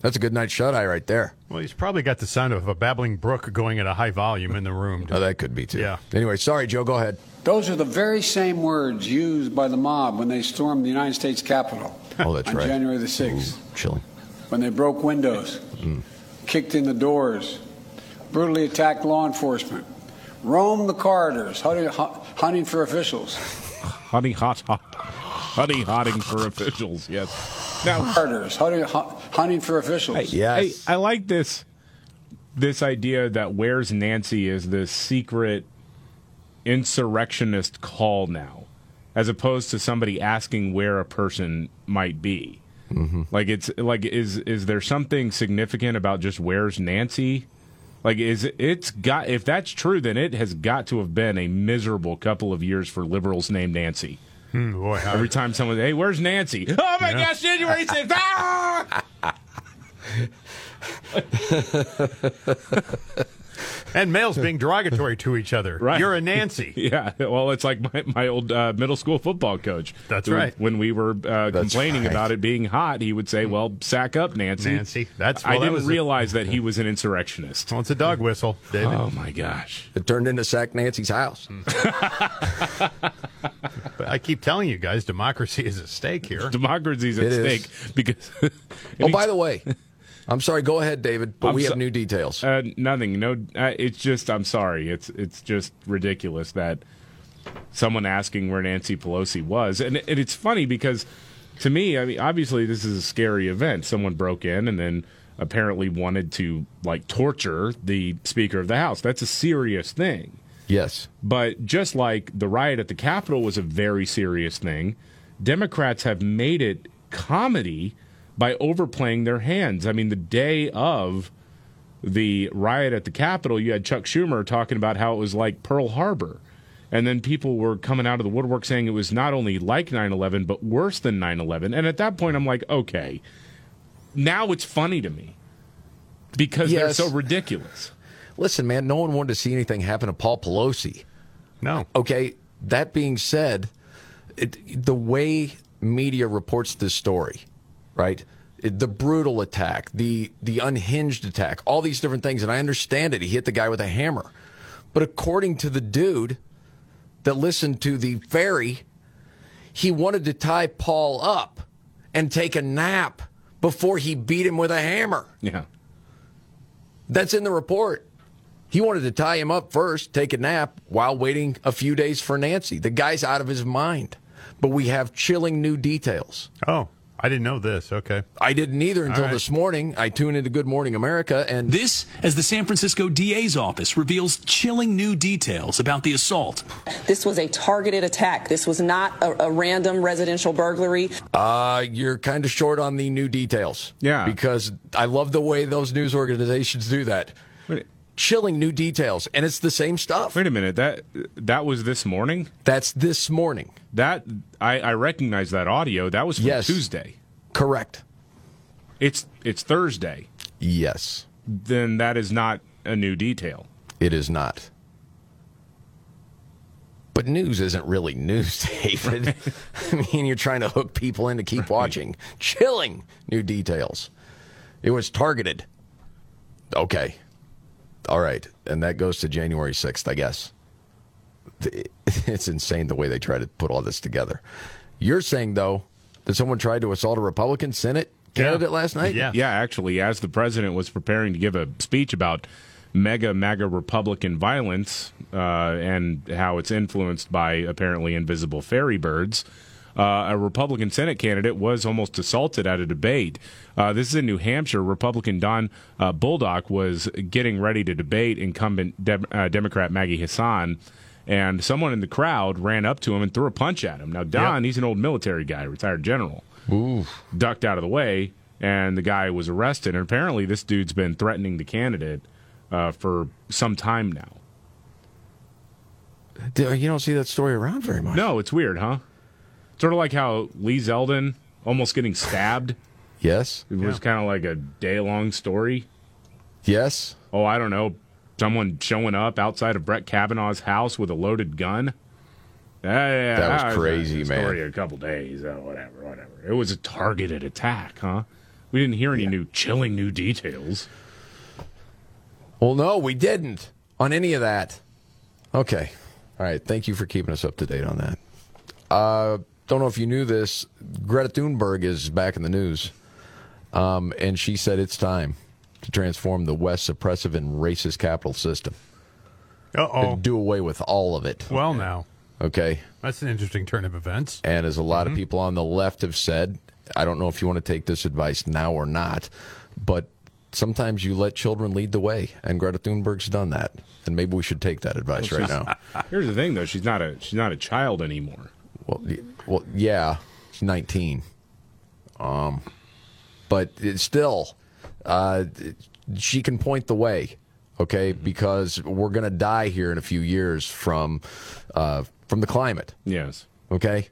that's a good night shut eye right there. Well, he's probably got the sound of a babbling brook going at a high volume in the room. Oh, that could be too. Yeah. Anyway, sorry, Joe, go ahead. Those are the very same words used by the mob when they stormed the United States Capitol Oh, that's on right. January the 6th. Chilling. When they broke windows, Mm. kicked in the doors, brutally attacked law enforcement, roamed the corridors, hunting, hunting for officials. Honey hot, hot honey hotting for officials. Yes. Now, Corridors, hunting, hunting for officials. Yes. Hey, I like this. this idea that where's Nancy is this secret insurrectionist call now, as opposed to somebody asking where a person might be. Mm-hmm. Like it's like is is there something significant about just where's Nancy? Like is it's got if that's true, then it has got to have been a miserable couple of years for liberals named Nancy. Hmm, boy, how- Every time someone, hey, where's Nancy? Oh my Yeah. gosh, January 6th. Ah! and males being derogatory to each other. Right. You're a Nancy. yeah. Well, it's like my, my old uh, middle school football coach. That's Who, right. When we were uh, complaining right. about it being hot, he would say, well, sack up, Nancy. Nancy. That's- I well, that didn't was a- realize that he was an insurrectionist. Well, it's a dog whistle, David. Oh, my gosh. It turned into Sack Nancy's house. But I keep telling you guys, democracy is at stake here. Democracy's at It is. stake because. Oh, by the way, I'm sorry. Go ahead, David. But I'm we so- have new details. Uh, nothing. No. Uh, it's just. I'm sorry. It's it's just ridiculous that someone asking where Nancy Pelosi was, and, and it's funny because to me, I mean, obviously this is a scary event. Someone broke in and then apparently wanted to like torture the Speaker of the House. That's a serious thing. Yes. But just like the riot at the Capitol was a very serious thing, Democrats have made it comedy by overplaying their hands. I mean, the day of the riot at the Capitol, you had Chuck Schumer talking about how it was like Pearl Harbor. And then people were coming out of the woodwork saying it was not only like 9 11, but worse than 9 11. And at that point, I'm like, okay, now it's funny to me because Yes. they're so ridiculous. Listen, man, no one wanted to see anything happen to Paul Pelosi. No. Okay. That being said, it, the way media reports this story, right? The brutal attack, the the unhinged attack, all these different things, and I understand it. He hit the guy with a hammer, but according to the dude that listened to the fairy, he wanted to tie Paul up and take a nap before he beat him with a hammer. Yeah. That's in the report. He wanted to tie him up first, take a nap while waiting a few days for Nancy. The guy's out of his mind. But we have chilling new details. Oh, I didn't know this. Okay. I didn't either until right. this morning. I tuned into Good Morning America and This, as the San Francisco DA's office reveals chilling new details about the assault. This was a targeted attack. This was not a, a random residential burglary. uh, you're kind of short on the new details. Yeah. Because I love the way those news organizations do that. Chilling new details. And it's the same stuff. Wait a minute. That that was this morning. That's this morning. That I, I recognize that audio. That was from Yes. Tuesday. Correct. It's it's Thursday. Yes. Then that is not a new detail. It is not. But news isn't really news, David. I mean, you're trying to hook people in to keep watching. Chilling new details. It was targeted. Okay. All right. And that goes to January 6th, I guess. It's insane the way they try to put all this together. You're saying, though, that someone tried to assault a Republican Senate candidate last night? Yeah, actually, as the president was preparing to give a speech about mega, mega Republican violence uh, and how it's influenced by apparently invisible fairy birds, uh, a Republican Senate candidate was almost assaulted at a debate. Uh, this is in New Hampshire. Republican Don uh, Bolduc was getting ready to debate incumbent Dem- uh, Democrat Maggie Hassan. And someone in the crowd ran up to him and threw a punch at him. Now, Don, he's an old military guy, retired general Ooh. ducked out of the way, and the guy was arrested. And apparently, this dude's been threatening the candidate uh, for some time now. You don't see that story around very much. No, it's weird, huh? Sort of like how Lee Zeldin almost getting stabbed. Yes. It was kind of like a day long story. Yes. Oh, I don't know. Someone showing up outside of Brett Kavanaugh's house with a loaded gun. Yeah, yeah, That was a crazy, story man. A couple days, uh, whatever, whatever. It was a targeted attack, huh? We didn't hear any new chilling new details. Well, no, we didn't on any of that. Okay. All right. Thank you for keeping us up to date on that. Uh, don't know if you knew this. Greta Thunberg is back in the news. Um, and she said it's time to transform the West's oppressive and racist capital system. Uh oh. And do away with all of it. Well, now. Okay. That's an interesting turn of events. And as a lot Mhm. of people on the left have said, I don't know if you want to take this advice now or not, but sometimes you let children lead the way, and Greta Thunberg's done that. And maybe we should take that advice right now. Here's the thing, though: she's not a she's not a child anymore. Well, y- well, yeah, she's 19. Um, but it's still, uh, she can point the way, okay? Because we're going to die here in a few years from, uh, from the climate. Yes. Okay,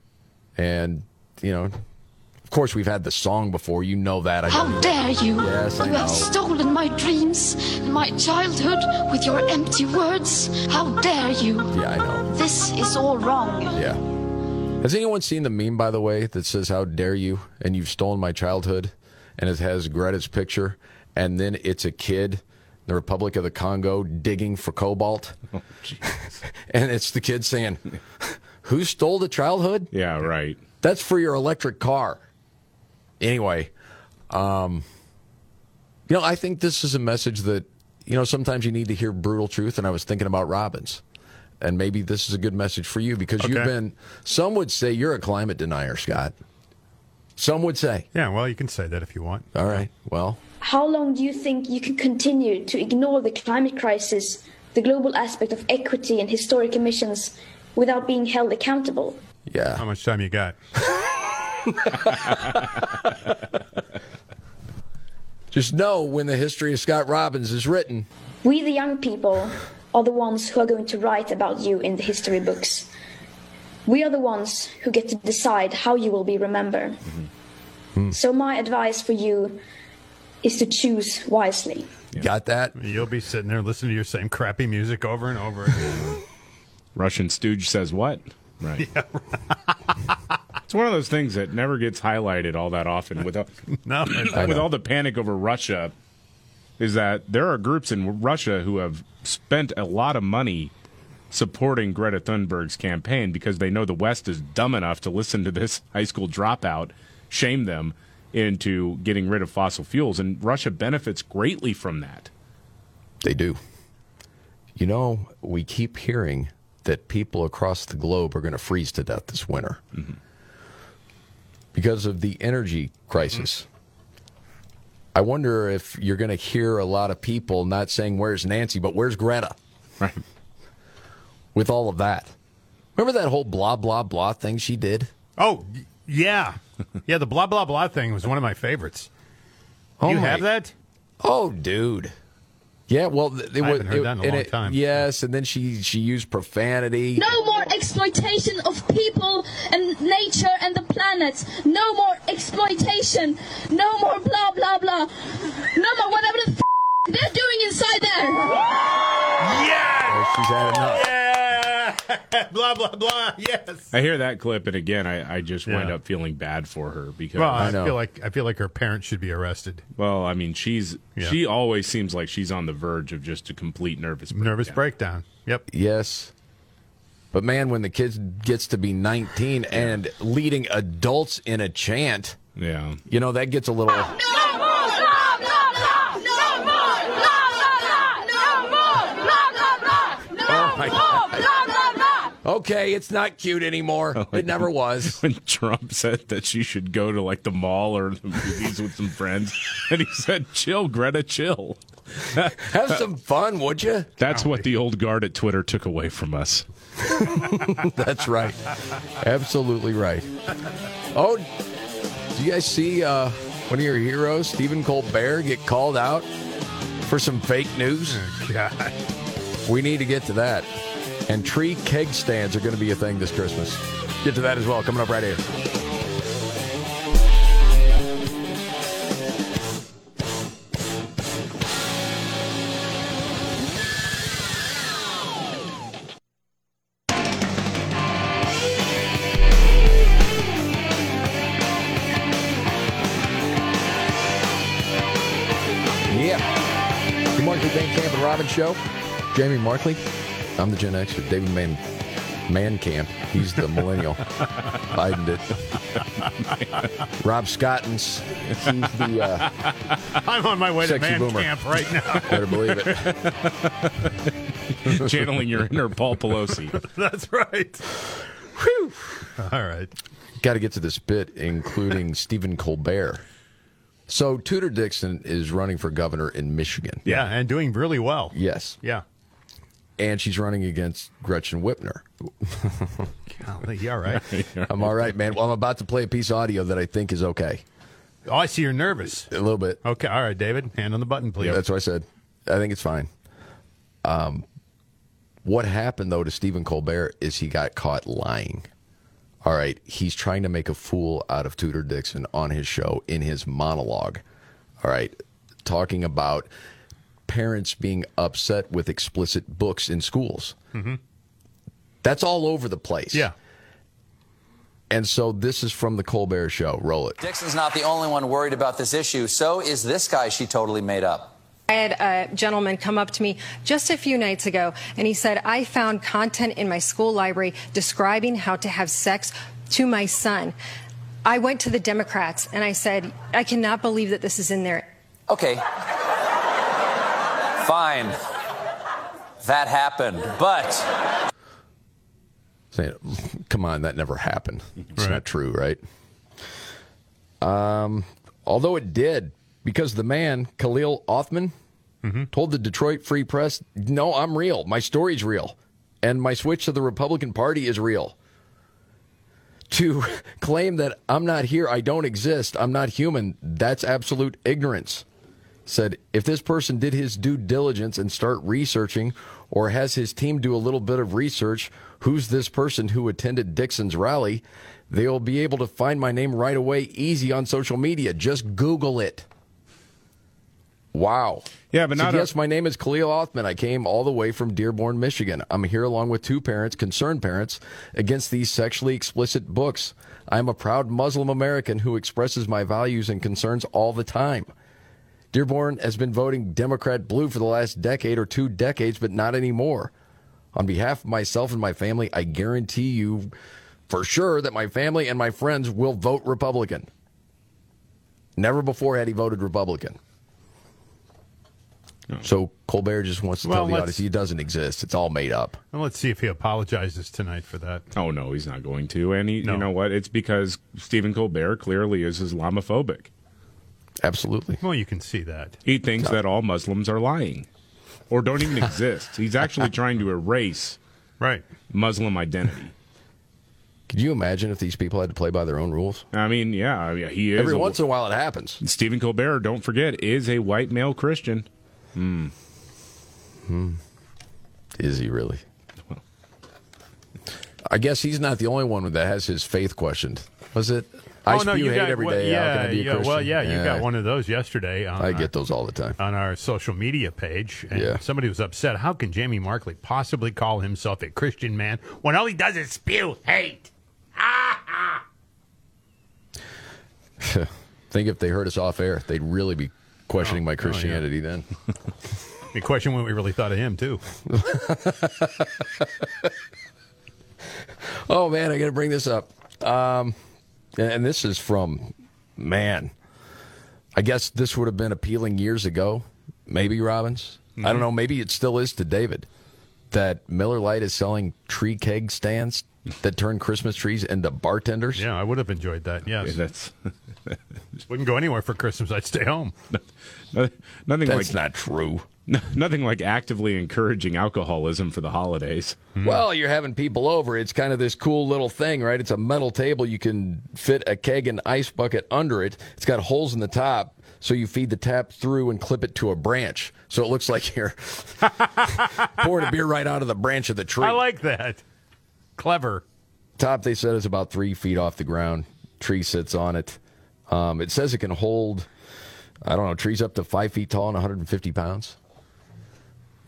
and you know, of course, we've had the song before. You know that. I How know. dare you! Yes, I you know. have stolen my dreams and my childhood with your empty words. How dare you! Yeah, I know. This is all wrong. Yeah. Has anyone seen the meme, by the way, that says "How dare you?" and you've stolen my childhood, and it has Greta's picture, and then it's a kid, the Republic of the Congo, digging for cobalt, and it's the kid saying, "Who stole the childhood?" Yeah, right. That's for your electric car. Anyway, um, you know, I think this is a message that you know sometimes you need to hear brutal truth, and I was thinking about Robbins. And maybe this is a good message for you because you've been, some would say you're a climate denier, Scott. Some would say. Yeah, well, you can say that if you want. All right. Well, How long do you think you can continue to ignore the climate crisis, the global aspect of equity and historic emissions without being held accountable? yeah. How much time you got? Just know when the history of Scott Robbins is written. We, the young people, are the ones who are going to write about you in the history books. We are the ones who get to decide how you will be remembered. Mm-hmm. So, my advice for you is to choose wisely. Got that? You'll be sitting there listening to your same crappy music over and over again. Russian stooge says what? Right. it's one of those things that never gets highlighted all that often. With all, no, with all the panic over Russia, is that there are groups in Russia who have spent a lot of money supporting Greta Thunberg's campaign because they know the West is dumb enough to listen to this high school dropout, shame them into getting rid of fossil fuels, and Russia benefits greatly from that. They do. You know, we keep hearing that people across the globe are going to freeze to death this winter mm-hmm. because of the energy crisis. I wonder if you're going to hear a lot of people not saying, Where's Nancy, but where's Greta? Right. With all of that. Remember that whole blah, blah, blah thing she did? Oh, yeah. Yeah, the blah, blah, blah thing was one of my favorites. Oh you my- have that? Oh, dude. Yeah, well, th- it I was. haven't heard it- that in a long it- time. Yes, and then she she used profanity. No more exploitation of people and nature and the planet. No more exploitation. No more blah blah blah. No more whatever the f- they're doing inside there. Yeah! She's had enough. Yeah! blah, blah, blah. Yes. I hear that clip, and again, I, I just wind Yeah. up feeling bad for her because Well, I, feel like I feel like her parents should be arrested. Well, I mean, she's Yeah. she always seems like she's on the verge of just a complete nervous breakdown. Nervous breakdown. Yep. Yes. But man, when the kid gets to be 19 and leading adults in a chant, yeah, you know that gets a little. Oh my God. Okay, it's not cute anymore. It never was. When Trump said that she should go to like the mall or the movies with some friends, and he said, "Chill, Greta, chill." Have some fun, would you? That's what the old guard at Twitter took away from us. That's right. Absolutely right. Oh, do you guys see uh, one of your heroes, Stephen Colbert, get called out for some fake news? God. We need to get to that. And tree keg stands are going to be a thing this Christmas. Get to that as well. Coming up right here. Camp and Robbins Show. Jamie Markley. I'm the Gen Xer. David Man Man Camp. He's the millennial. Biden did. Rob Scottons. He's the uh, I'm on my way to Sexy man boomer. camp right now. better believe it. Channeling your inner Paul Pelosi. That's right. Whew. All right. Got to get to this bit, including Stephen Colbert. So Tudor Dixon is running for governor in Michigan. Yeah, and doing really well. Yes. Yeah. And she's running against Gretchen Whitmer. Golly, you all right? I'm all right, man. Well, I'm about to play a piece of audio that I think is okay. Oh, I see you're nervous. A little bit. Okay, all right, David. Hand on the button, please. Yeah, that's what I said. I think it's fine. Um, what happened though to Stephen Colbert is he got caught lying. All right, he's trying to make a fool out of Tudor Dixon on his show in his monologue. All right, talking about parents being upset with explicit books in schools. Mhm. That's all over the place. Yeah. And so this is from the Colbert Show. Roll it. Dixon's not the only one worried about this issue. So is this guy she totally made up. I had a gentleman come up to me just a few nights ago and he said, I found content in my school library describing how to have sex to my son. I went to the Democrats and I said, I cannot believe that this is in there. Okay. Fine. That happened. But come on, that never happened. It's not true, right? Um, although it did, because the man, Khalil Othman, told the Detroit Free Press, no, I'm real. My story's real. And my switch to the Republican Party is real. To claim that I'm not here, I don't exist, I'm not human, that's absolute ignorance. Said, if this person did his due diligence and start researching, or has his team do a little bit of research, who's this person who attended Dixon's rally? They'll be able to find my name right away, easy on social media. Just Google it. Wow. Yeah, but not a- yes, my name is Khalil Othman. I came all the way from Dearborn, Michigan. I'm here along with two parents, concerned parents, against these sexually explicit books. I'm a proud Muslim American who expresses my values and concerns all the time. Dearborn has been voting Democrat blue for the last decade or two decades, but not anymore. On behalf of myself and my family, I guarantee you for sure that my family and my friends will vote Republican. Never before had he voted Republican. So Colbert just wants to Well, tell the audience he doesn't exist. It's all made up. And let's see if he apologizes tonight for that. Oh no, he's not going to. And he, No. you know what? It's because Stephen Colbert clearly is Islamophobic. Absolutely. Well, you can see that. He thinks that all Muslims are lying, or don't even exist. He's actually trying to erase right Muslim identity. Could you imagine if these people had to play by their own rules? I mean, yeah, I mean, he is Every a- once in a while it happens. Stephen Colbert, don't forget, is a white male Christian. Hmm. Hmm. Is he really? Well. I guess he's not the only one that has his faith questioned. Was it? I oh no, spew you hate got every well, day. How Yeah, can I be a yeah. Well, yeah, you Yeah. got one of those yesterday. I our- get those all the time. on our social media page, and Yeah. somebody was upset. How can Jamie Markley possibly call himself a Christian man when all he does is spew hate? Think if they heard us off air, they'd really be questioning Oh, my oh, yeah. Christianity then. The question what we really thought of him too. oh man, I got to bring this up. Um, and- and this is from man. I guess this would have been appealing years ago. Maybe Robbins. I Mm-hmm. don't know. Maybe it still is to David. That Miller Lite is selling tree keg stands that turn Christmas trees into bartenders. Yeah, I would have enjoyed that. Yes, that's wouldn't go anywhere for Christmas. I'd stay home. No- Nothing That's like not true. Nothing like actively encouraging alcoholism for the holidays. Well, you're having people over. It's kind of this cool little thing, right? It's a metal table. You can fit a keg and ice bucket under it. It's got holes in the top, so you feed the tap through and clip it to a branch. So it looks like you're pouring a beer right out of the branch of the tree. I like that. Clever. Top, they said, is about three feet off the ground. Tree sits on it. Um, it says it can hold, I don't know, trees up to five feet tall and 150 pounds.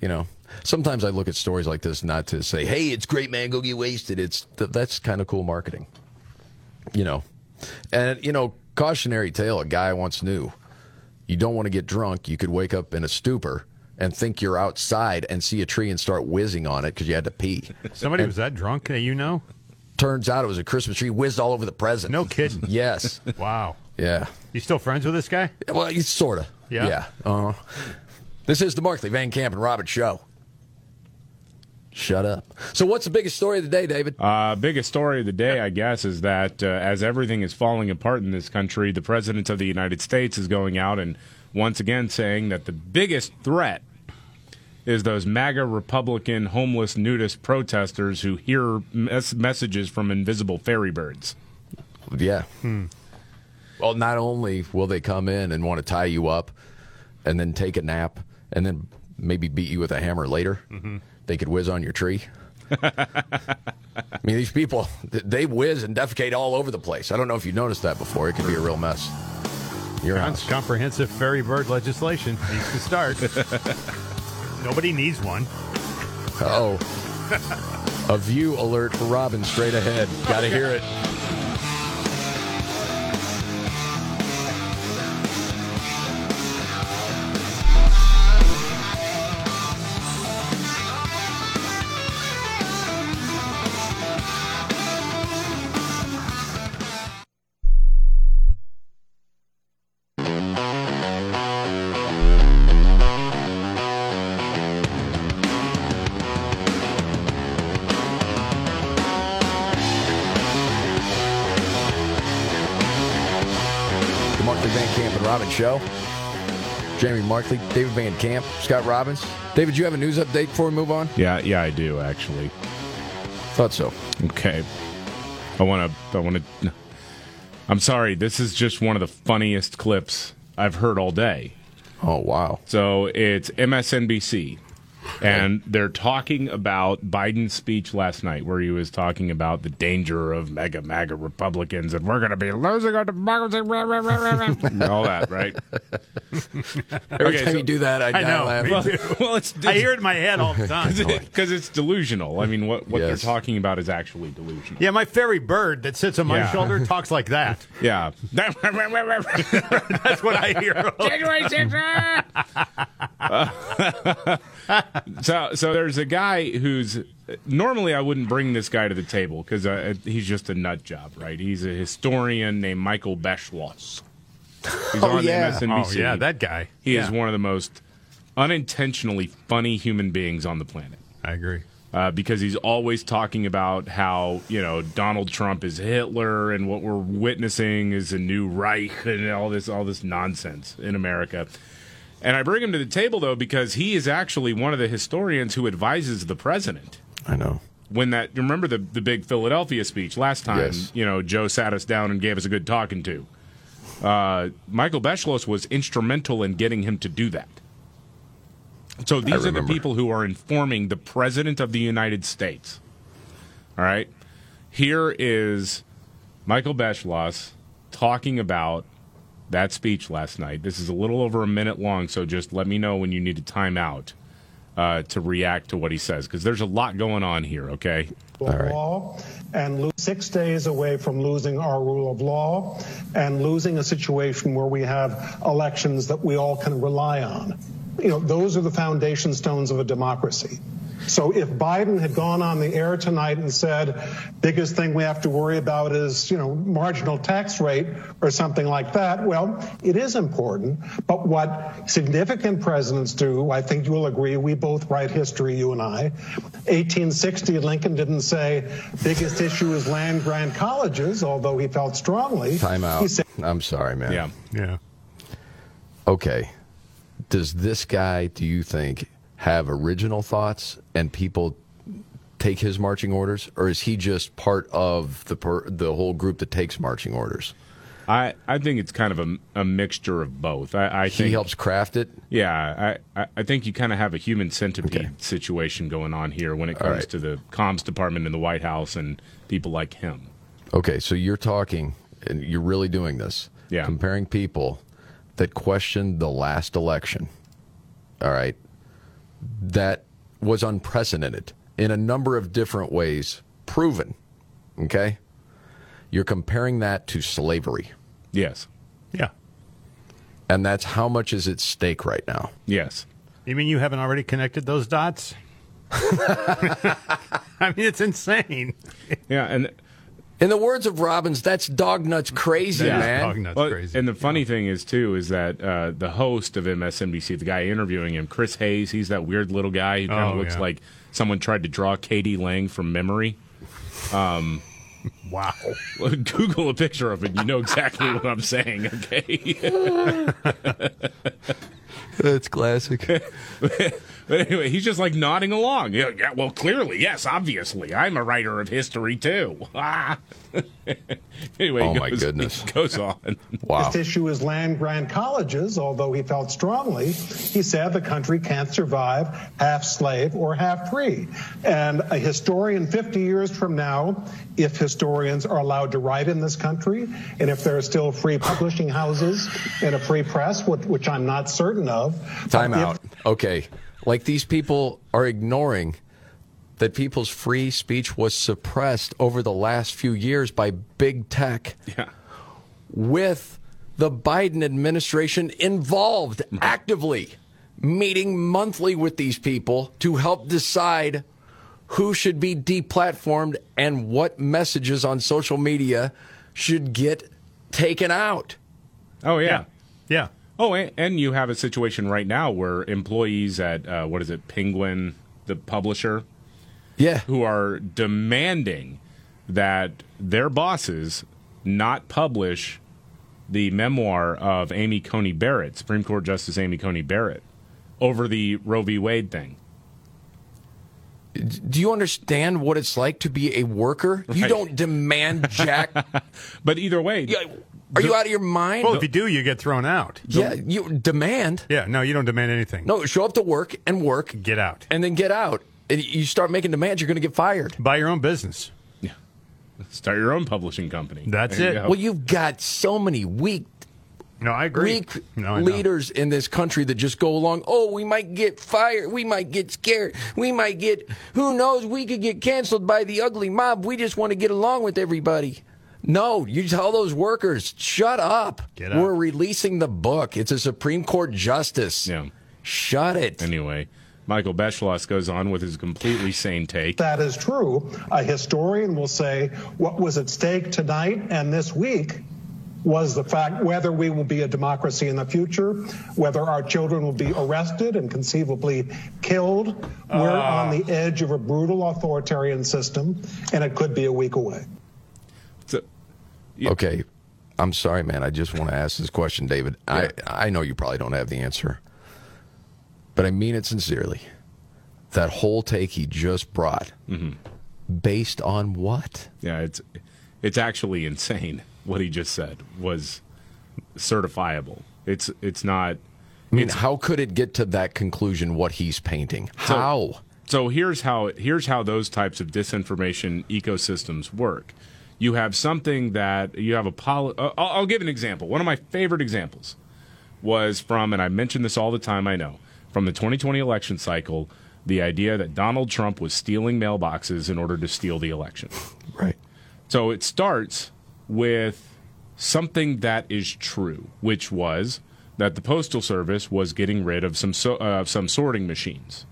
You know, sometimes I look at stories like this not to say, "Hey, it's great, man, go get wasted." It's th- that's kind of cool marketing. You know, and you know, cautionary tale. A guy once knew, you don't want to get drunk. You could wake up in a stupor and think you're outside and see a tree and start whizzing on it because you had to pee. Somebody And was that drunk that you know? Turns out it was a Christmas tree whizzed all over the present. No kidding. yes. Wow. Yeah. You still friends with this guy? Well, he's sort of. Yeah? Yeah. Uh, this is the Markley, Van Camp, and Roberts show. Shut up. So, what's the biggest story of the day, David? Uh, biggest story of the day, I guess, is that uh, as everything is falling apart in this country, the president of the United States is going out and once again saying that the biggest threat is those MAGA Republican homeless nudist protesters who hear mes- messages from invisible fairy birds. Yeah. Well, not only will they come in and want to tie you up and then take a nap and then maybe beat you with a hammer later, Mm-hmm. they could whiz on your tree. I mean, these people, they whiz and defecate all over the place. I don't know if you noticed that before. It could be a real mess. Your house. Comprehensive fairy bird legislation needs to start. Nobody needs one. Oh. a view alert for Robin straight ahead. Got to hear it. Markley, David Van Camp, Scott Robbins. David, you have a news update before we move on? Yeah, yeah, I do actually. Thought so. Okay. I want to. I want to. I'm sorry. This is just one of the funniest clips I've heard all day. Oh wow! So it's MSNBC, and they're talking about Biden's speech last night, where he was talking about the danger of mega MAGA Republicans, and we're going to be losing our democracy, rah, rah, rah, rah, rah, and all that, right? Every time you do that, I, I know. Well, well, it's I hear it in my head all the time. because it's delusional. I mean, what what Yes. they're talking about is actually delusional. yeah, my fairy bird that sits on my Yeah. shoulder talks like that. Yeah. That's what I hear. So so there's a guy who's normally I wouldn't bring this guy to the table because uh, he's just a nut job, right? He's a historian named Michael Beschloss. He's Oh, on yeah. MSNBC. Oh, yeah, that guy. He is one of the most unintentionally funny human beings on the planet. I agree. Uh, because he's always talking about how you know Donald Trump is Hitler and what we're witnessing is a new Reich and all this all this nonsense in America. And I bring him to the table though because he is actually one of the historians who advises the president. I know. When that you remember the the big Philadelphia speech last time, Yes. you know Joe sat us down and gave us a good talking to. Uh, Michael Beschloss was instrumental in getting him to do that. So these are the people who are informing the president of the United States. All right. Here is Michael Beschloss talking about that speech last night. This is a little over a minute long, so just let me know when you need to time out uh, to react to what he says, because there's a lot going on here, okay? law and lose six days away from losing our rule of law and losing a situation where we have elections that we all can rely on. You know, those are the foundation stones of a democracy. So if Biden had gone on the air tonight and said, biggest thing we have to worry about is, you know, marginal tax rate or something like that, well, it is important. But what significant presidents do, I think you will agree, we both write history, you and I. 1860, Lincoln didn't say biggest issue is land grant colleges, although he felt strongly. Time He out. said, I'm sorry, man. Yeah. Yeah. Okay. Does this guy, do you think, have original thoughts and people take his marching orders, or is he just part of the per, the whole group that takes marching orders? I, I think it's kind of a, a mixture of both. I, I He helps craft it. Yeah, I, I, think you kind of have a human centipede situation going on here when it comes right. to the comms department in the White House and people like him. Okay, so you're talking, and you're really doing this. Yeah. Comparing people that questioned the last election. All right. That was unprecedented in a number of different ways, proven. Okay. You're comparing that to slavery. Yes. Yeah. And that's how much is at stake right now. Yes. You mean you haven't already connected those dots? I mean, it's insane. Yeah, and In the words of Robbins, that's dog nuts crazy, man. Well, And the funny thing is too is that uh, the host of MSNBC, the guy interviewing him, Chris Hayes, he's that weird little guy who kind of Oh, looks yeah. like someone tried to draw k.d. lang from memory. Um, wow. Google a picture of it, you know exactly what I'm saying. Okay. That's classic. but anyway, he's just like nodding along. Yeah, yeah, well, clearly, yes, obviously, I'm a writer of history too. Ah. anyway, Oh, he my goodness. goes on. Wow. This issue is land grant colleges, although he felt strongly, he said the country can't survive half slave or half free. And a historian 50 years from now, if historians are allowed to write in this country, and if there are still free publishing houses and a free press, which, which I'm not certain of. Time if- out. Okay. Like these people are ignoring that people's free speech was suppressed over the last few years by big tech. Yeah. With the Biden administration involved actively, meeting monthly with these people to help decide who should be deplatformed and what messages on social media should get taken out. Oh yeah, yeah. Oh, and, and you have a situation right now where employees at uh, what is it, Penguin, the publisher, yeah, who are demanding that their bosses not publish the memoir of Amy Coney Barrett, Supreme Court Justice Amy Coney Barrett, over the Roe v. Wade thing. Do you understand what it's like to be a worker? You Right. don't demand jack. but either way, are you out of your mind? Well, if you do, you get thrown out. yeah, you demand. Yeah, no, you don't demand anything. No, show up to work and work, Get out. and then get out. And you start making demands, you're going to get fired. Buy your own business. Yeah. Start your own publishing company. That's There it. you. Well, you've got so many weak, No, I agree. weak No, I know. leaders in this country that just go along. Oh, we might get fired. We might get scared. We might get. Who knows? We could get canceled by the ugly mob. We just want to get along with everybody. No, you tell those workers, shut up. Get up. We're releasing the book. It's a Supreme Court justice. Yeah. Shut it. Anyway, Michael Beschloss goes on with his completely sane take. that is true, a historian will say what was at stake tonight and this week was the fact whether we will be a democracy in the future, whether our children will be arrested and conceivably killed. We're Ah. on the edge of a brutal authoritarian system, and it could be a week away. Okay. I'm sorry, man. I just want to ask this question, David. I, I know you probably don't have the answer, but I mean it sincerely. That whole take he just brought, based on what? Yeah, it's it's actually insane what he just said was certifiable. It's it's not. I mean, how could it get to that conclusion? What he's painting? How? So, so here's how here's how those types of disinformation ecosystems work. You have something that you have a poli- uh, I'll, I'll give an example. One of my favorite examples was from, and I mention this all the time. I know from the 2020 election cycle, the idea that Donald Trump was stealing mailboxes in order to steal the election. Right. So it starts with something that is true, which was that the postal service was getting rid of some so, uh, some sorting machines,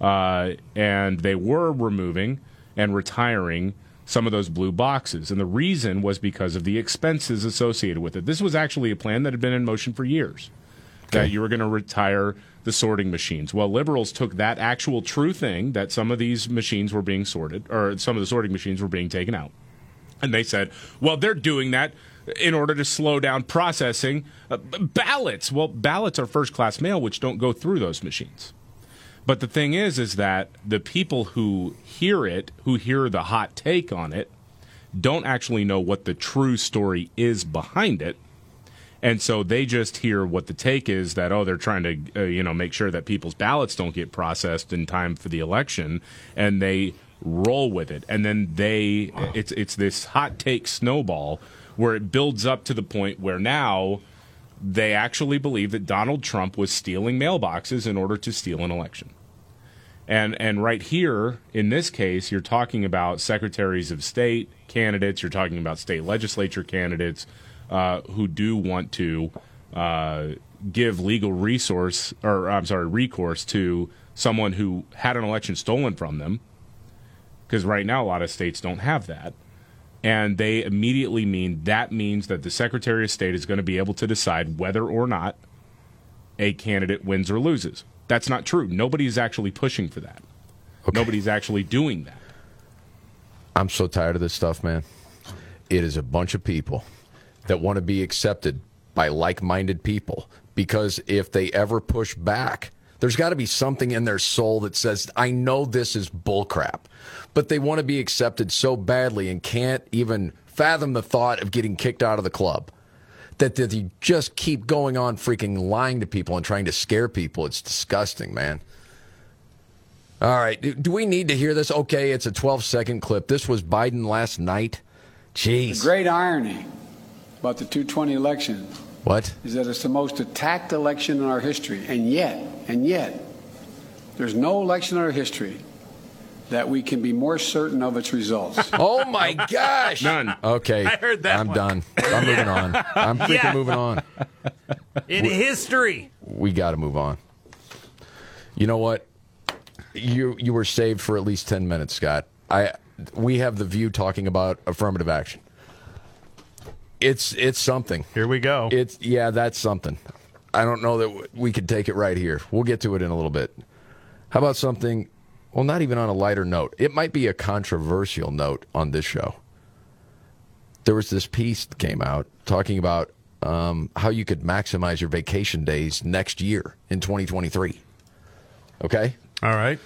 uh, and they were removing and retiring some of those blue boxes, and the reason was because of the expenses associated with it. This was actually a plan that had been in motion for years that you were going to retire the sorting machines. Well, liberals took that actual true thing that some of these machines were being sorted, or some of the sorting machines were being taken out, and they said, well, they're doing that in order to slow down processing uh, ballots. Well, ballots are first class mail, which don't go through those machines. But the thing is, is that the people who hear it, who hear the hot take on it, don't actually know what the true story is behind it. And so they just hear what the take is that oh they're trying to uh, you know make sure that people's ballots don't get processed in time for the election and they roll with it and then they it's it's this hot take snowball where it builds up to the point where now they actually believe that Donald Trump was stealing mailboxes in order to steal an election. And and right here in this case, you're talking about secretaries of state candidates. You're talking about state legislature candidates uh, who do want to uh, give legal resource or I'm sorry recourse to someone who had an election stolen from them. Because right now a lot of states don't have that. And they immediately mean that means that the Secretary of State is going to be able to decide whether or not a candidate wins or loses. That's not true. Nobody's actually pushing for that. Nobody's actually doing that. I'm so tired of this stuff, man. It is a bunch of people that want to be accepted by like minded people because if they ever push back, there's got to be something in their soul that says, I know this is bullcrap, but they want to be accepted so badly and can't even fathom the thought of getting kicked out of the club. That, they just keep going on freaking lying to people and trying to scare people. It's disgusting, man. All right. Do, we need to hear this? Okay, it's a 12 second clip. This was Biden last night. Jeez. Great irony about the 220 election What? is that it's the most attacked election in our history. And yet, and yet, there's no election in our history that we can be more certain of its results. Oh my gosh. None. Okay. I heard that I'm one. done. I'm moving on. I'm freaking Yeah. moving on. In history. We got to move on. You know what? You you were saved for at least 10 minutes, Scott. I we have the view talking about affirmative action. It's it's something. Here we go. It's yeah, that's something. I don't know that we could take it right here. We'll get to it in a little bit. How about something well, not even on a lighter note. It might be a controversial note on this show. There was this piece that came out talking about um, how you could maximize your vacation days next year in 2023. Okay? All right.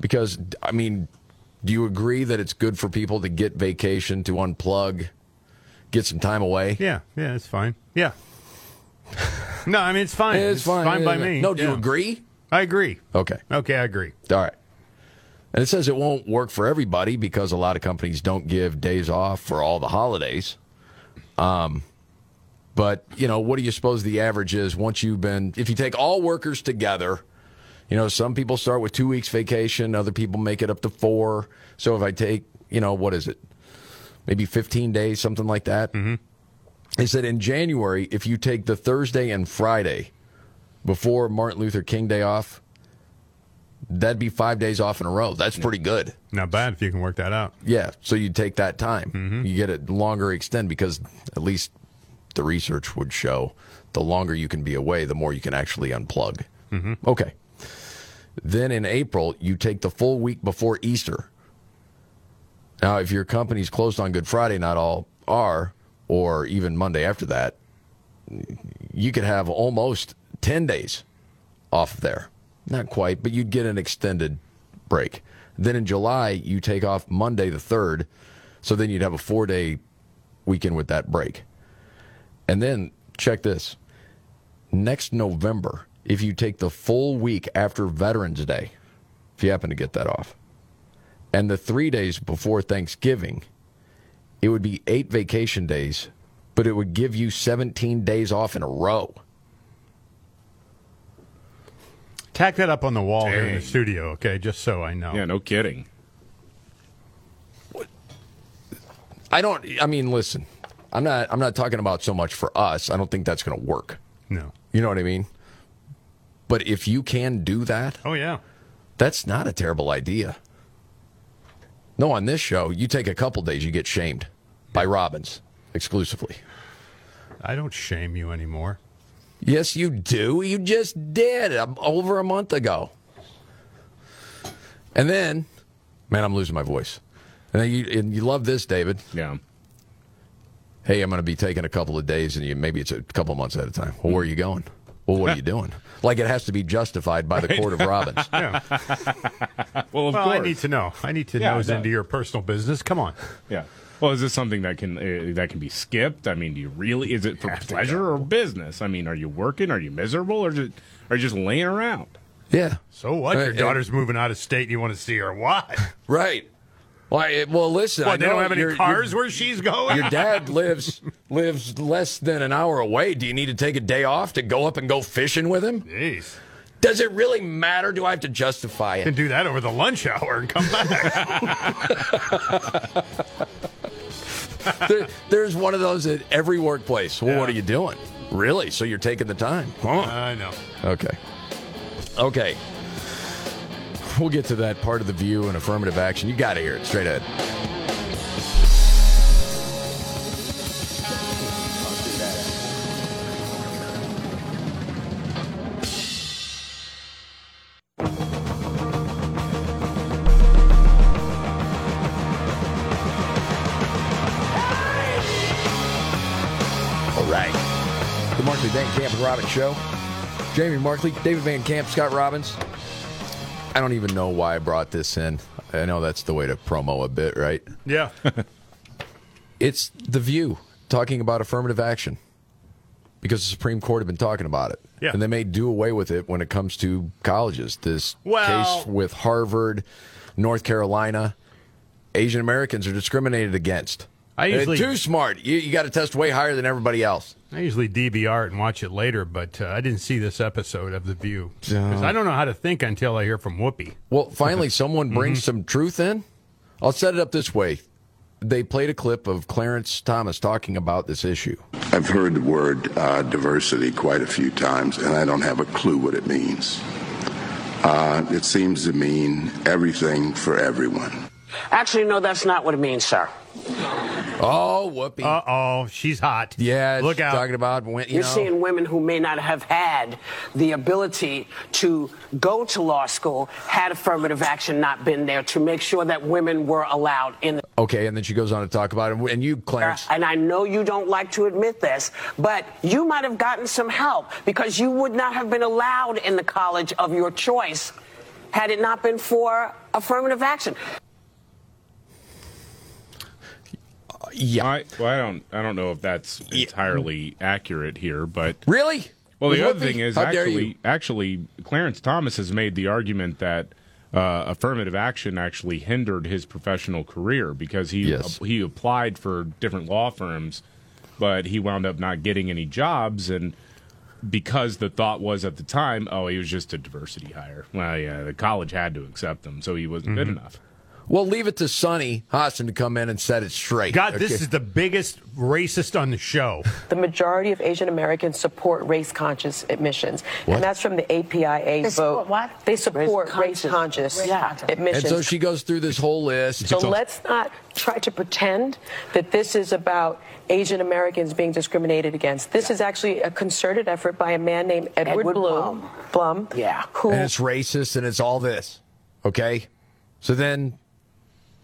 Because, I mean, do you agree that it's good for people to get vacation, to unplug, get some time away? Yeah, yeah, it's fine. Yeah. No, I mean it's fine. It's fine. by Yeah, yeah. me. No, do you agree? I agree. Okay. Okay, I agree. All right. And it says it won't work for everybody because a lot of companies don't give days off for all the holidays. Um, but you know, what do you suppose the average is once you've been? If you take all workers together, you know, some people start with two weeks vacation, other people make it up to four. So if I take, you know, what is it? Maybe 15 days, something like that. Mm-hmm. They said in January, if you take the Thursday and Friday before Martin Luther King Day off, that'd be five days off in a row. That's pretty good. Not bad if you can work that out. Yeah. So you take that time, Mm-hmm. you get a longer extend because at least the research would show the longer you can be away, the more you can actually unplug. Mm-hmm. Okay. Then in April, you take the full week before Easter. Now, if your company's closed on Good Friday, not all are, or even Monday after that, you could have almost 10 days off there. Not quite, but you'd get an extended break. Then in July, you take off Monday the 3rd, so then you'd have a four day weekend with that break. And then, check this next November, if you take the full week after Veterans Day, if you happen to get that off, and the three days before Thanksgiving, it would be eight vacation days, but it would give you 17 days off in a row. Tack that up on the wall here in the studio, okay? Just so I know. Yeah, no kidding. I don't. I mean, listen. I'm not. I'm not talking about so much for us. I don't think that's going to work. No. You know what I mean? But if you can do that, Oh yeah. that's not a terrible idea. No, on this show, you take a couple days, you get shamed by Robbins exclusively. I don't shame you anymore. Yes, you do. You just did um, over a month ago. And then, man, I'm losing my voice. And then you and you love this, David. Yeah. Hey, I'm going to be taking a couple of days, and you maybe it's a couple months at a time. Well, where are you going? Well, what are you doing? Like it has to be justified by the court of Robbins. Yeah. Well, of well, I need to know. I need to Yeah, nose into your personal business. Come on. Yeah. Well, is this something that can uh, that can be skipped? I mean, do you really? Is it for pleasure or business? I mean, are you working? Are you miserable, or just are you just laying around? Yeah. So what? Uh, Your uh, daughter's moving out of state. and You want to see her? Why? Right. Well, eh, well, listen. I What? They know don't have any cars where she's going. Your dad lives lives less than an hour away. Do you need to take a day off to go up and go fishing with him? Jeez. Does it really matter? Do I have to justify it? Can do that over the lunch hour and come back. There- there's one of those at every workplace. Well, what are you doing? Really? So you're taking the time? Huh. I know. Okay. Okay. We'll get to that part of the view and affirmative action. You got to hear it straight ahead. Markley Van Camp and Robbins Show. Jamie Markley, David Van Camp, Scott Robbins. I don't even know why I brought this in. I know that's the way to promo a bit, right? Yeah. It's The View talking about affirmative action because the Supreme Court have been talking about it. Yeah. And they may do away with it when it comes to colleges. This Well- case with Harvard, North Carolina, Asian Americans are discriminated against. I usually- too smart. You, you got to test way higher than everybody else. I usually DVR it and watch it later, but uh, I didn't see this episode of The View. 'Cause I don't know how to think until I hear from Whoopi. Well, finally, someone brings Mhm. some truth in. I'll set it up this way. They played a clip of Clarence Thomas talking about this issue. I've heard the word uh, diversity quite a few times, and I don't have a clue what it means. Uh, it seems to mean everything for everyone. Actually, no, that's not what it means, sir. Oh, Whoopi. Uh oh, she's hot. Yeah, Look she's out. talking about when you You're know. seeing women who may not have had the ability to go to law school had affirmative action not been there to make sure that women were allowed in the Okay, and then she goes on to talk about it. And you, Clarence, and I know you don't like to admit this, but you might have gotten some help because you would not have been allowed in the college of your choice had it not been for affirmative action. Yeah. I, well, I don't. I don't know if that's entirely accurate here, but really. Well, the other Whoopi? thing is How actually, actually, Clarence Thomas has made the argument that uh, affirmative action actually hindered his professional career because he Yes. he applied for different law firms, but he wound up not getting any jobs and. Because the thought was at the time, oh, he was just a diversity hire. Well, yeah, the college had to accept him, so he wasn't good Mm-hmm. enough. Well, leave it to Sunny Hostin to come in and set it straight. God, this is the biggest racist on the show. The majority of Asian Americans support race conscious admissions. What? And that's from the APIA They vote. support what? They support race Race-conscious. Yeah. admissions. And so she goes through this whole list. So let's not try to pretend that this is about Asian Americans being discriminated against. This is actually a concerted effort by a man named Edward, Edward Blum. Blum. Yeah. Who and it's racist and it's all this. Okay? So then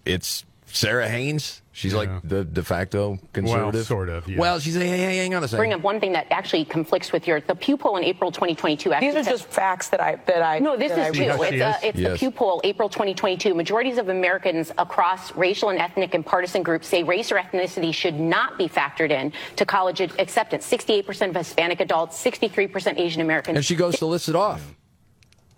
it's Sara Haines. She's like the de facto conservative. sort of, yeah. Well, she's hey, hey, hey, hang on a second. bring up one thing that actually conflicts with your the Pew poll in April 2022. Actually These are says- just facts that I that I no, this that I is true. read. It's, uh, it's the Yes. Pew poll, April 2022. Majorities of Americans across racial and ethnic and partisan groups say race or ethnicity should not be factored in to college acceptance. 68% of Hispanic adults, 63% Asian Americans. and she goes to list it off.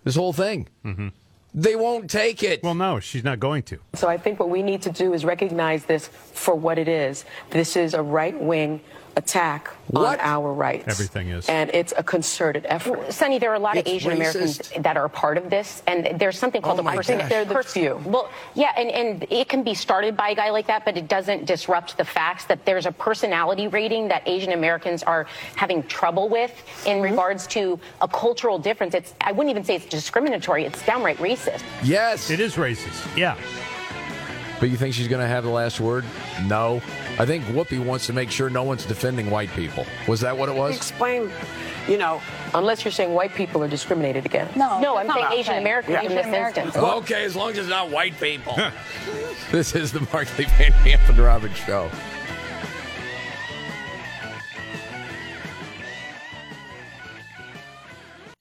This whole thing. Mm-hmm. They won't take it. Well, no, she's not going to. So I think what we need to do is recognize this for what it is. This is a right wing attack What? on our rights. Everything is. And it's a concerted effort. Sunny, there are a lot It's of Asian Americans that are a part of this, and there's something called Oh a my person. gosh. They're the pers- few. Well, yeah, and, and it can be started by a guy like that, but it doesn't disrupt the facts that there's a personality rating that Asian Americans are having trouble with in mm-hmm. regards to a cultural difference. It's I wouldn't even say it's discriminatory; it's downright racist. Yes. It is racist. Yeah. But you think she's going to have the last word? No. I think Whoopi wants to make sure no one's defending white people. Was that what it was? Explain, you know, Unless you're saying white people are discriminated against. No, No, I'm saying Asian okay. Americans in Asian this Americans. instance. Okay, as long as it's not white people. this is the Markley Van Camp and Robbins Show.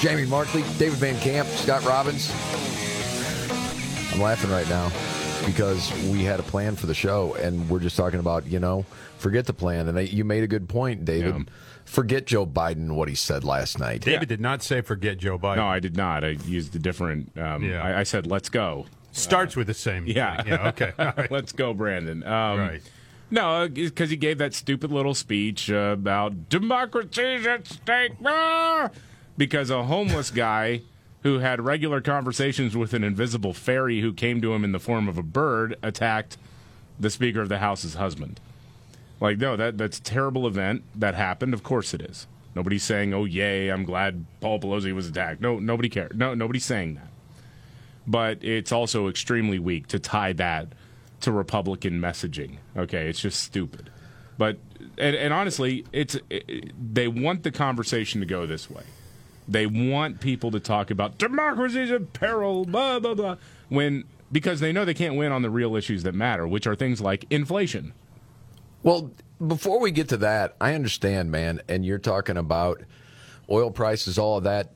Jamie Markley, David Van Camp, Scott Robbins. I'm laughing right now because we had a plan for the show and we're just talking about, you know, forget the plan. And I, you made a good point, David. Yeah. Forget Joe Biden, what he said last night. David did not say forget Joe Biden. No, I did not. I used a different. Um, Yeah. I, I said, "Let's go." Starts with the same. Yeah. thing. Yeah. Okay. All right. Let's go, Brandon. Um, Right. No, because he gave that stupid little speech uh, about democracy's at stake. Ah! Because a homeless guy who had regular conversations with an invisible fairy who came to him in the form of a bird attacked the Speaker of the House's husband. Like, no, that that's a terrible event that happened. Of course it is. Nobody's saying, "Oh, yay, I'm glad Paul Pelosi was attacked." No, nobody cared. No, nobody's saying that. But it's also extremely weak to tie that to Republican messaging. Okay, it's just stupid. But and, and honestly, it's it, they want the conversation to go this way. They want people to talk about democracy's in peril, blah blah blah, when because they know they can't win on the real issues that matter, which are things like inflation. Well, before we get to that, I understand, man, and you're talking about oil prices, all of that.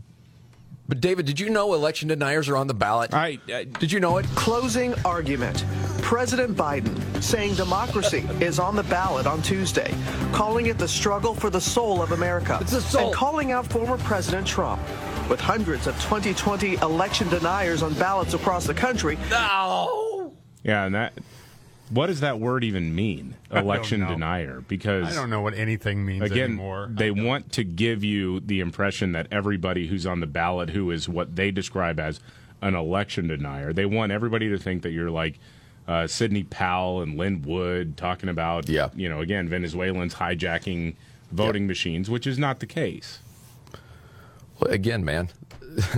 But David, did you know election deniers are on the ballot? I, I did you know it? Closing argument. President Biden saying democracy is on the ballot on Tuesday, calling it the struggle for the soul of America, It's the soul. and calling out former President Trump. With hundreds of 2020 election deniers on ballots across the country. No. Yeah, and that what does that word even mean? Election denier? Because I don't know what anything means again, anymore. They want to give you the impression that everybody who's on the ballot who is what they describe as an election denier, they want everybody to think that you're like uh, Sidney Powell and Lin Wood talking about, yeah. you know, again, Venezuelans hijacking voting machines, which is not the case. Well, again, man,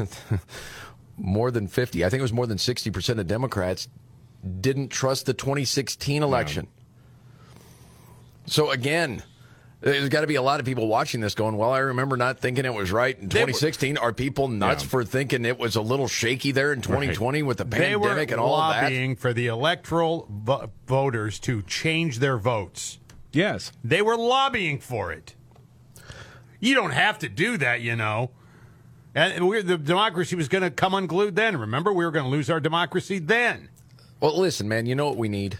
more than 50, I think it was more than 60% of Democrats didn't trust the 2016 election. So again, there's got to be a lot of people watching this going, well, I remember not thinking it was right in 2016. Are people nuts Yeah. for thinking it was a little shaky there in 2020 with the were pandemic and all of that? lobbying for the electoral vo- voters to change their votes. Yes. They were lobbying for it. You don't have to do that, you know. And we're, the democracy was going to come unglued then. Remember, we were going to lose our democracy then. Well, listen, man, you know what we need?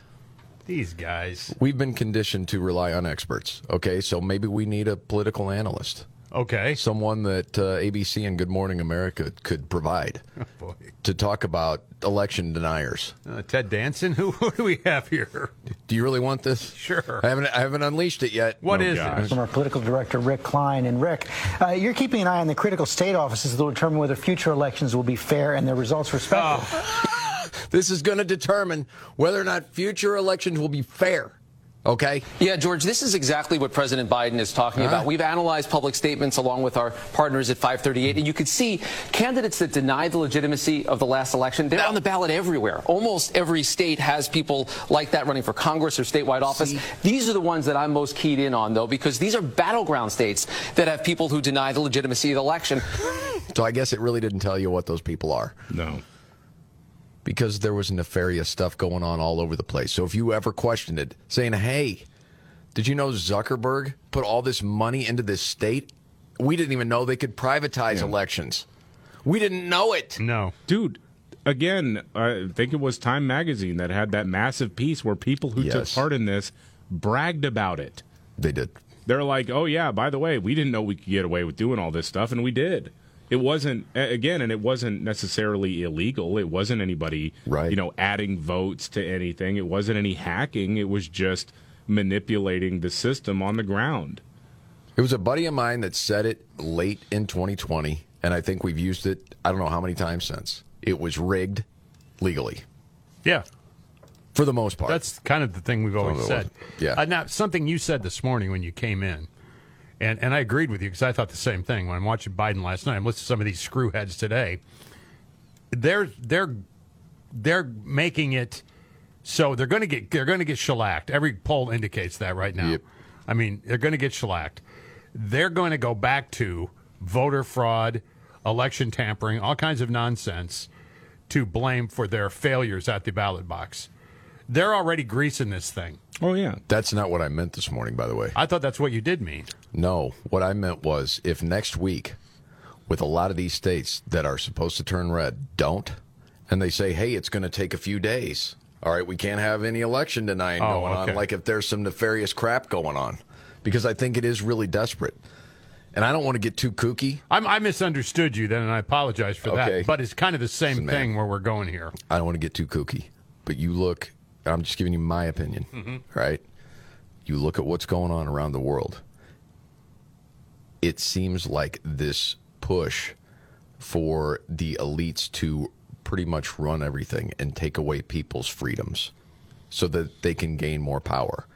These guys. We've been conditioned to rely on experts. Okay, so maybe we need a political analyst. Okay. Someone that uh, ABC and Good Morning America could provide boy. to talk about election deniers. Uh, Ted Danson? Who, who do we have here? Do you really want this? Sure. I haven't, I haven't unleashed it yet. What is it? From our political director, Rick Klein. And Rick, uh, you're keeping an eye on the critical state offices that will determine whether future elections will be fair and their results respectful. This is going to determine whether or not future elections will be fair. Okay? Yeah, George, this is exactly what President Biden is talking All about. right. We've analyzed public statements along with our partners at 538, and you could see candidates that deny the legitimacy of the last election, they're on the ballot everywhere. Almost every state has people like that running for Congress or statewide office. These are the ones that I'm most keyed in on, though, because these are battleground states that have people who deny the legitimacy of the election. So I guess it really didn't tell you what those people are. No. Because there was nefarious stuff going on all over the place. So if you ever questioned it, saying, hey, did you know Zuckerberg put all this money into this state? We didn't even know they could privatize elections. We didn't know it. No. Dude, again, I think it was Time Magazine that had that massive piece where people who took part in this bragged about it. They did. They're like, oh, yeah, by the way, we didn't know we could get away with doing all this stuff, and we did. It wasn't, again, and it wasn't necessarily illegal. It wasn't anybody, Right. you know, adding votes to anything. It wasn't any hacking. It was just manipulating the system on the ground. It was a buddy of mine that said it late in 2020, and I think we've used it, I don't know how many times since. It was rigged legally, Yeah. for the most part. That's kind of the thing we've always Some of it said. wasn't. Yeah. Uh, now, something you said this morning when you came in, and, and I agreed with you because I thought the same thing when I'm watching Biden last night. I'm listening to some of these screwheads today. They're they're they're making it so they're going to get they're going to get shellacked. Every poll indicates that right now. I mean, they're going to get shellacked. They're going to go back to voter fraud, election tampering, all kinds of nonsense to blame for their failures at the ballot box. They're already greasing this thing. Oh, yeah. That's not what I meant this morning, by the way. I thought that's what you did mean. No, what I meant was if next week, with a lot of these states that are supposed to turn red, don't, and they say, hey, it's going to take a few days. All right, we can't have any election denying Oh, going okay. on, like if there's some nefarious crap going on, because I think it is really desperate. And I don't want to get too kooky. I'm, I misunderstood you then, and I apologize for Okay. that. But it's kind of the same Listen, man. thing where we're going here. I don't want to get too kooky, but you look, I'm just giving you my opinion, Mhm. right? You look at what's going on around the world. It seems like this push for the elites to pretty much run everything and take away people's freedoms so that they can gain more power.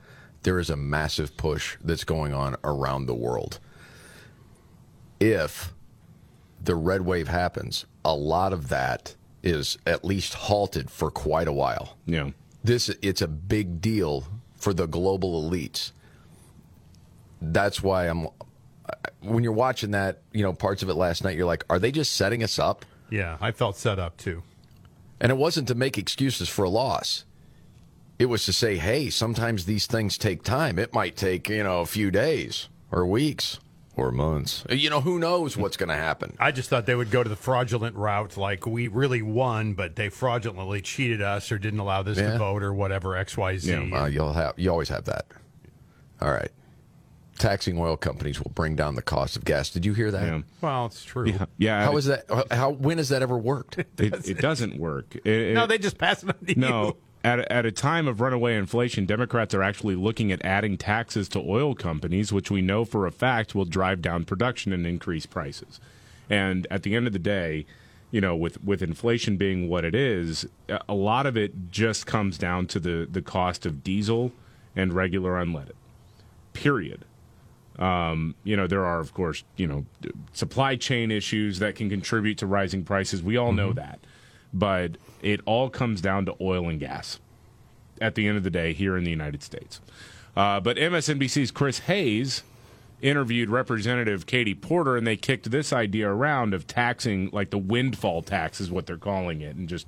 There is a massive push that's going on around the world. if the red wave happens, a lot of that is at least halted for quite a while. Yeah. This it's a big deal for the global elites. That's why I'm when you're watching that, you know, parts of it last night, you're like, are they just setting us up? Yeah, I felt set up too. And it wasn't to make excuses for a loss. It was to say, hey, sometimes these things take time. It might take, you know, a few days or weeks or months. You know, who knows what's going to happen. I just thought they would go to the fraudulent route, like we really won, but they fraudulently cheated us or didn't allow this Yeah. to vote or whatever X Y Z. Yeah, you'll have you always have that. All right. Taxing oil companies will bring down the cost of gas. Did you hear that? Yeah. Well, it's true. Yeah. yeah How it- is that? How when has that ever worked? It, it doesn't work. It- it- No, they just pass it on to No. you. At a, at a time of runaway inflation, Democrats are actually looking at adding taxes to oil companies, which we know for a fact will drive down production and increase prices. And at the end of the day, you know, with, with inflation being what it is, a- a lot of it just comes down to the, the cost of diesel and regular unleaded. Period. Um, you know, there are, of course, you know, supply chain issues that can contribute to rising prices. We all know that. But it all comes down to oil and gas at the end of the day here in the United States. Uh, but MSNBC's Chris Hayes interviewed Representative Katie Porter, and they kicked this idea around of taxing, like the windfall tax is what they're calling it. And just,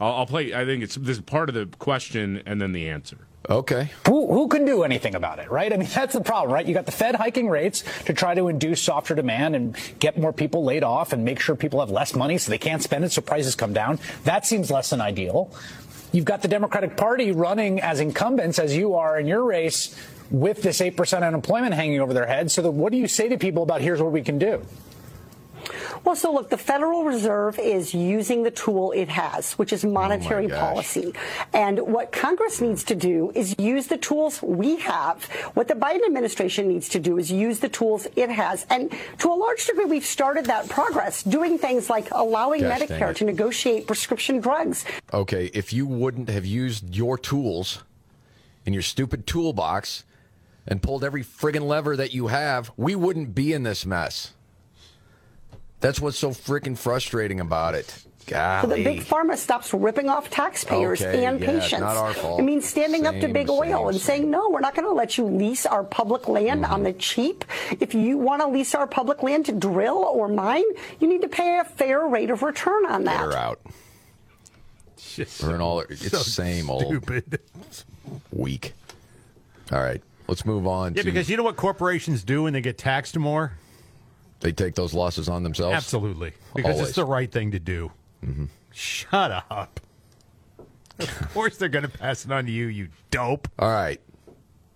I'll, I'll play, I think it's this is part of the question and then the answer. Okay. Who, who can do anything about it, right? I mean, that's the problem, right? You got the Fed hiking rates to try to induce softer demand and get more people laid off and make sure people have less money so they can't spend it so prices come down. That seems less than ideal. You've got the Democratic Party running as incumbents, as you are in your race, with this 8% unemployment hanging over their heads. So, what do you say to people about here's what we can do? Well, so look, the Federal Reserve is using the tool it has, which is oh monetary gosh. policy. And what Congress needs to do is use the tools we have. What the Biden administration needs to do is use the tools it has. And to a large degree, we've started that progress, doing things like allowing Gosh, Medicare to negotiate prescription drugs. Okay, if you wouldn't have used your tools in your stupid toolbox and pulled every friggin' lever that you have, we wouldn't be in this mess. That's what's so freaking frustrating about it. So Golly. that big pharma stops ripping off taxpayers Okay, and yeah, patients. not our fault. It means standing up to Same, big oil same, and saying, no, we're not going to let you lease our public land on the Mm-hmm. cheap. If you want to lease our public land to drill or mine, you need to pay a fair rate of return on Get that. her out. We're in all. It's so the same old stupid. week. All right, let's move on. Yeah, to, because you know what corporations do when they get taxed more? They take those losses on themselves. Absolutely. Because Always. it's the right thing to do. Mm-hmm. Shut up. Of course they're going to pass it on to you, you dope. All right.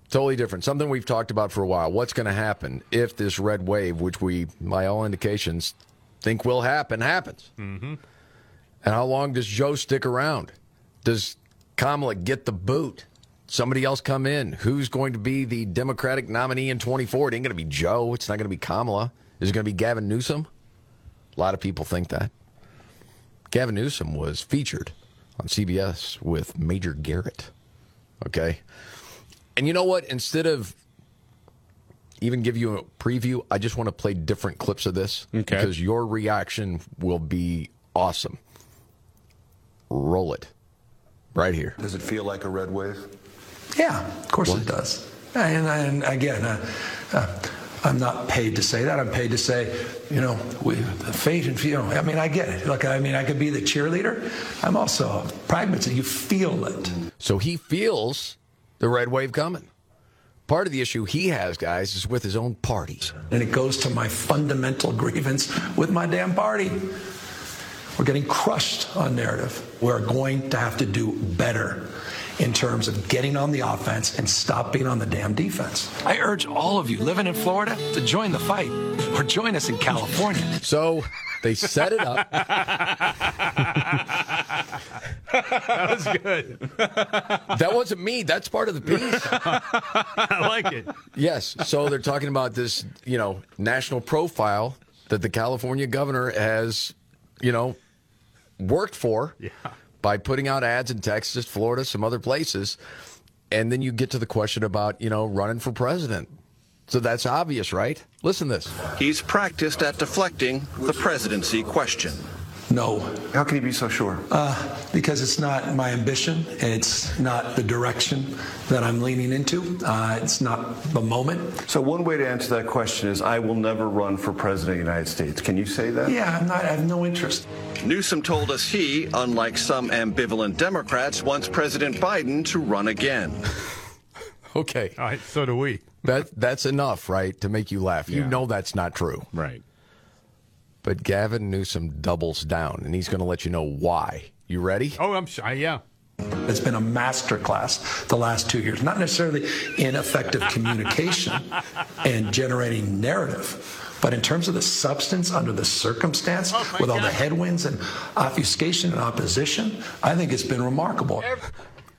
Totally different. Something we've talked about for a while. What's going to happen if this red wave, which we, by all indications, think will happen, happens? Mm-hmm. And how long does Joe stick around? Does Kamala get the boot? Somebody else come in? Who's going to be the Democratic nominee in 24? It ain't going to be Joe. It's not going to be Kamala. Is it going to be Gavin Newsom? A lot of people think that. Gavin Newsom was featured on CBS with Major Garrett. Okay. And you know what? Instead of even give you a preview, I just want to play different clips of this Okay. because your reaction will be awesome. Roll it right here. Does it feel like a red wave? Yeah, of course it does. And, and again, uh, uh, I'm not paid to say that. I'm paid to say, you know, we, fate and you know. I mean, I get it. Look, I mean, I could be the cheerleader. I'm also a pragmatist. You feel it. So he feels the red wave coming. Part of the issue he has, guys, is with his own party. And it goes to my fundamental grievance with my damn party. We're getting crushed on narrative. We're going to have to do better in terms of getting on the offense and stop being on the damn defense. I urge all of you living in Florida to join the fight or join us in California. So they set it up. That was good. that wasn't me. That's part of the piece. I like it. Yes. So they're talking about this, you know, national profile that the California governor has, you know, worked for Yeah. By putting out ads in Texas, Florida, some other places. And then you get to the question about, you know, running for president. So that's obvious, right? Listen this. He's practiced at deflecting the presidency question. No. How can you be so sure? Uh, because it's not my ambition. It's not the direction that I'm leaning into. Uh, it's not the moment. So one way to answer that question is I will never run for president of the United States. Can you say that? Yeah, I'm not, I have no interest. Newsom told us he, unlike some ambivalent Democrats, wants President Biden to run again. Okay. All right, so do we. That that's enough, right, to make you laugh. You know that's not true. Right. But Gavin Newsom doubles down, and he's going to let you know why. You ready? Oh, I'm sure. Yeah. It's been a masterclass the last two years, not necessarily in effective communication and generating narrative, but in terms of the substance under the circumstance, oh with all the headwinds and obfuscation and opposition, I think it's been remarkable.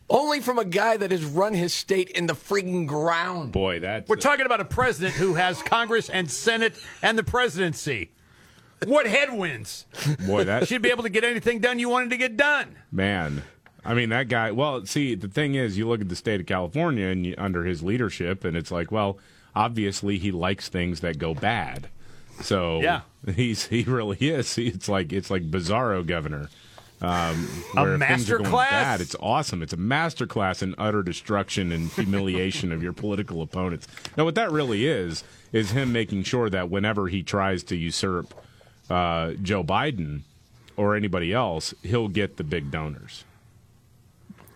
Only from a guy that has run his state in the freaking ground. Boy, that We're talking about a president who has Congress and Senate and the presidency. What headwinds? boy that Should be able to get anything done you wanted to get done. Man, I mean that guy. Well, see, the thing is, you look at the state of California and you, under his leadership, and it's like, well, obviously he likes things that go bad. So Yeah. he's he really is. He- It's like it's like Bizarro governor. Um, A where if things are going masterclass? Bad. It's awesome. It's a masterclass in utter destruction and humiliation of your political opponents. Now, what that really is is him making sure that whenever he tries to usurp uh, Joe Biden or anybody else, he'll get the big donors.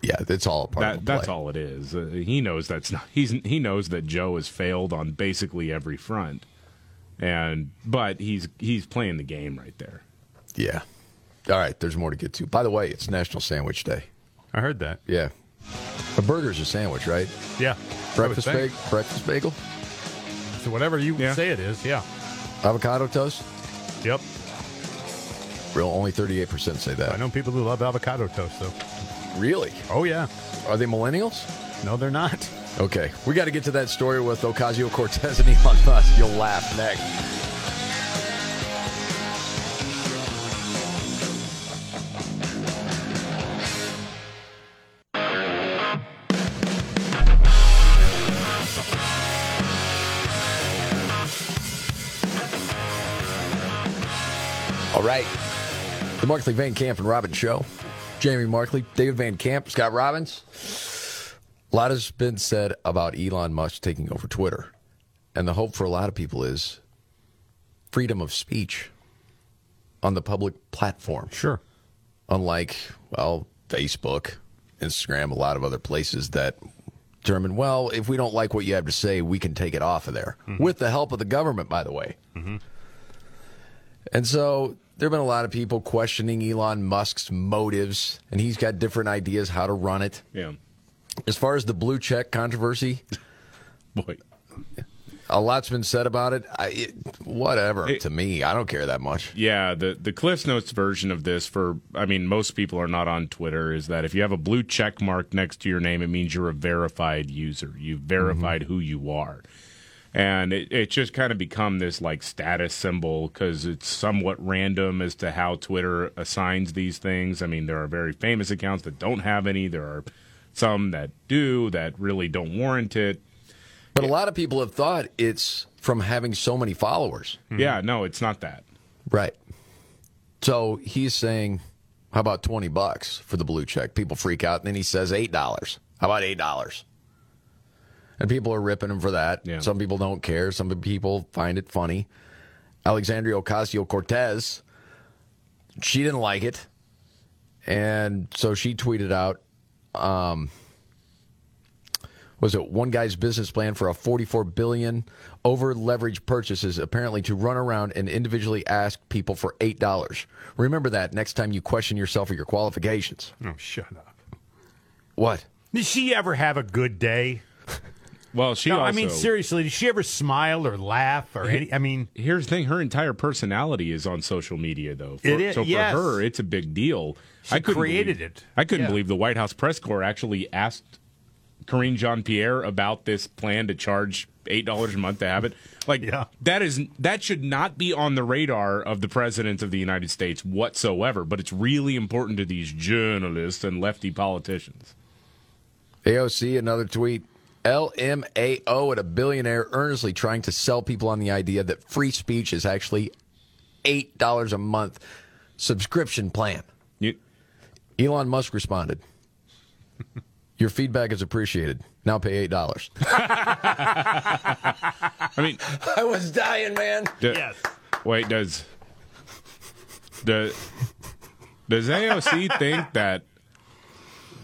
Yeah, that's all a part That, of that's all it is. Uh, he knows that's not. He's he knows that Joe has failed on basically every front, and but he's he's playing the game right there. Yeah. All right, there's more to get to. By the way, it's National Sandwich Day. I heard that. Yeah. A burger's a sandwich, right? Yeah. Breakfast I bagel. Breakfast bagel. So whatever you say it is, yeah. Avocado toast. Yep. Real only 38% say that. I know people who love avocado toast, though. Really? Oh, yeah. Are they millennials? No, they're not. Okay. We got to get to that story with Ocasio Cortez and Elon Musk. You'll laugh next. The Markley Van Camp and Robbins Show. Jamie Markley, David Van Camp, Scott Robbins. A lot has been said about Elon Musk taking over Twitter. And the hope for a lot of people is freedom of speech on the public platform. Sure. Unlike, well, Facebook, Instagram, a lot of other places that determine, well, if we don't like what you have to say, we can take it off of there. Mm-hmm. With the help of the government, by the way. Mm-hmm. And so there have been a lot of people questioning Elon Musk's motives, and he's got different ideas how to run it. Yeah. As far as the blue check controversy, boy, a lot's been said about it. I, it whatever to me, I don't care that much. Yeah, the the Cliffs Notes version of this for I mean most people are not on Twitter is that if you have a blue check mark next to your name, it means you're a verified user. You've verified mm-hmm. who you are. And it, it's just kind of become this like status symbol because it's somewhat random as to how Twitter assigns these things. I mean, there are very famous accounts that don't have any. There are some that do that really don't warrant it. But a lot of people have thought it's from having so many followers. Mm-hmm. Yeah, no, it's not that. Right. So he's saying, how about 20 bucks for the blue check? People freak out. And then he says $8. How about $8? And people are ripping him for that. Some people don't care. Some people find it funny. Alexandria Ocasio Cortez, she didn't like it. And so she tweeted out, um, was it one guy's business plan for a 44 billion over leveraged purchases apparently to run around and individually ask people for $8. Remember that next time you question yourself or your qualifications. Oh, shut up. What? Did she ever have a good day? Well, she no, I mean seriously, did she ever smile or laugh or any? I mean, here's the thing: her entire personality is on social media, though. For, It is- so for yes. her, it's a big deal. She I couldn't created believe- it. I couldn't Yeah. believe the White House press corps actually asked Karine Jean Pierre about this plan to charge eight dollars a month to have it. Like that is that should not be on the radar of the president of the United States whatsoever. But it's really important to these journalists and lefty politicians. AOC, another tweet. LMAO at a billionaire earnestly trying to sell people on the idea that free speech is actually $8 a month subscription plan. Elon Musk responded, Your feedback is appreciated. Now pay $8. I mean, I was dying, man. Do- Wait, does does does AOC think that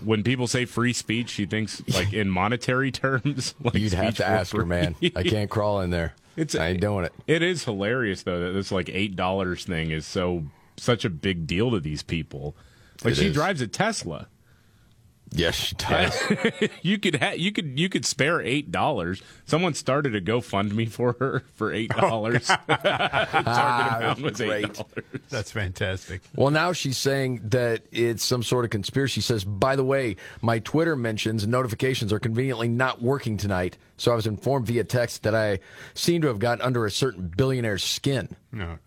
when people say free speech, she thinks like in monetary terms? Like You'd have to ask her, man. I can't crawl in there. It's I ain't doing it. It is hilarious though that this like eight dollars thing is so such a big deal to these people. Like It she is. drives a Tesla. Yes, she does. you could ha- you could you could spare eight dollars. Someone started a GoFundMe for her for eight oh, dollars. Target ah, amount was eight dollars. That's fantastic. Well, now she's saying that it's some sort of conspiracy. She says, by the way, my Twitter mentions and notifications are conveniently not working tonight. So I was informed via text that I seem to have gotten under a certain billionaire's skin. Oh, no.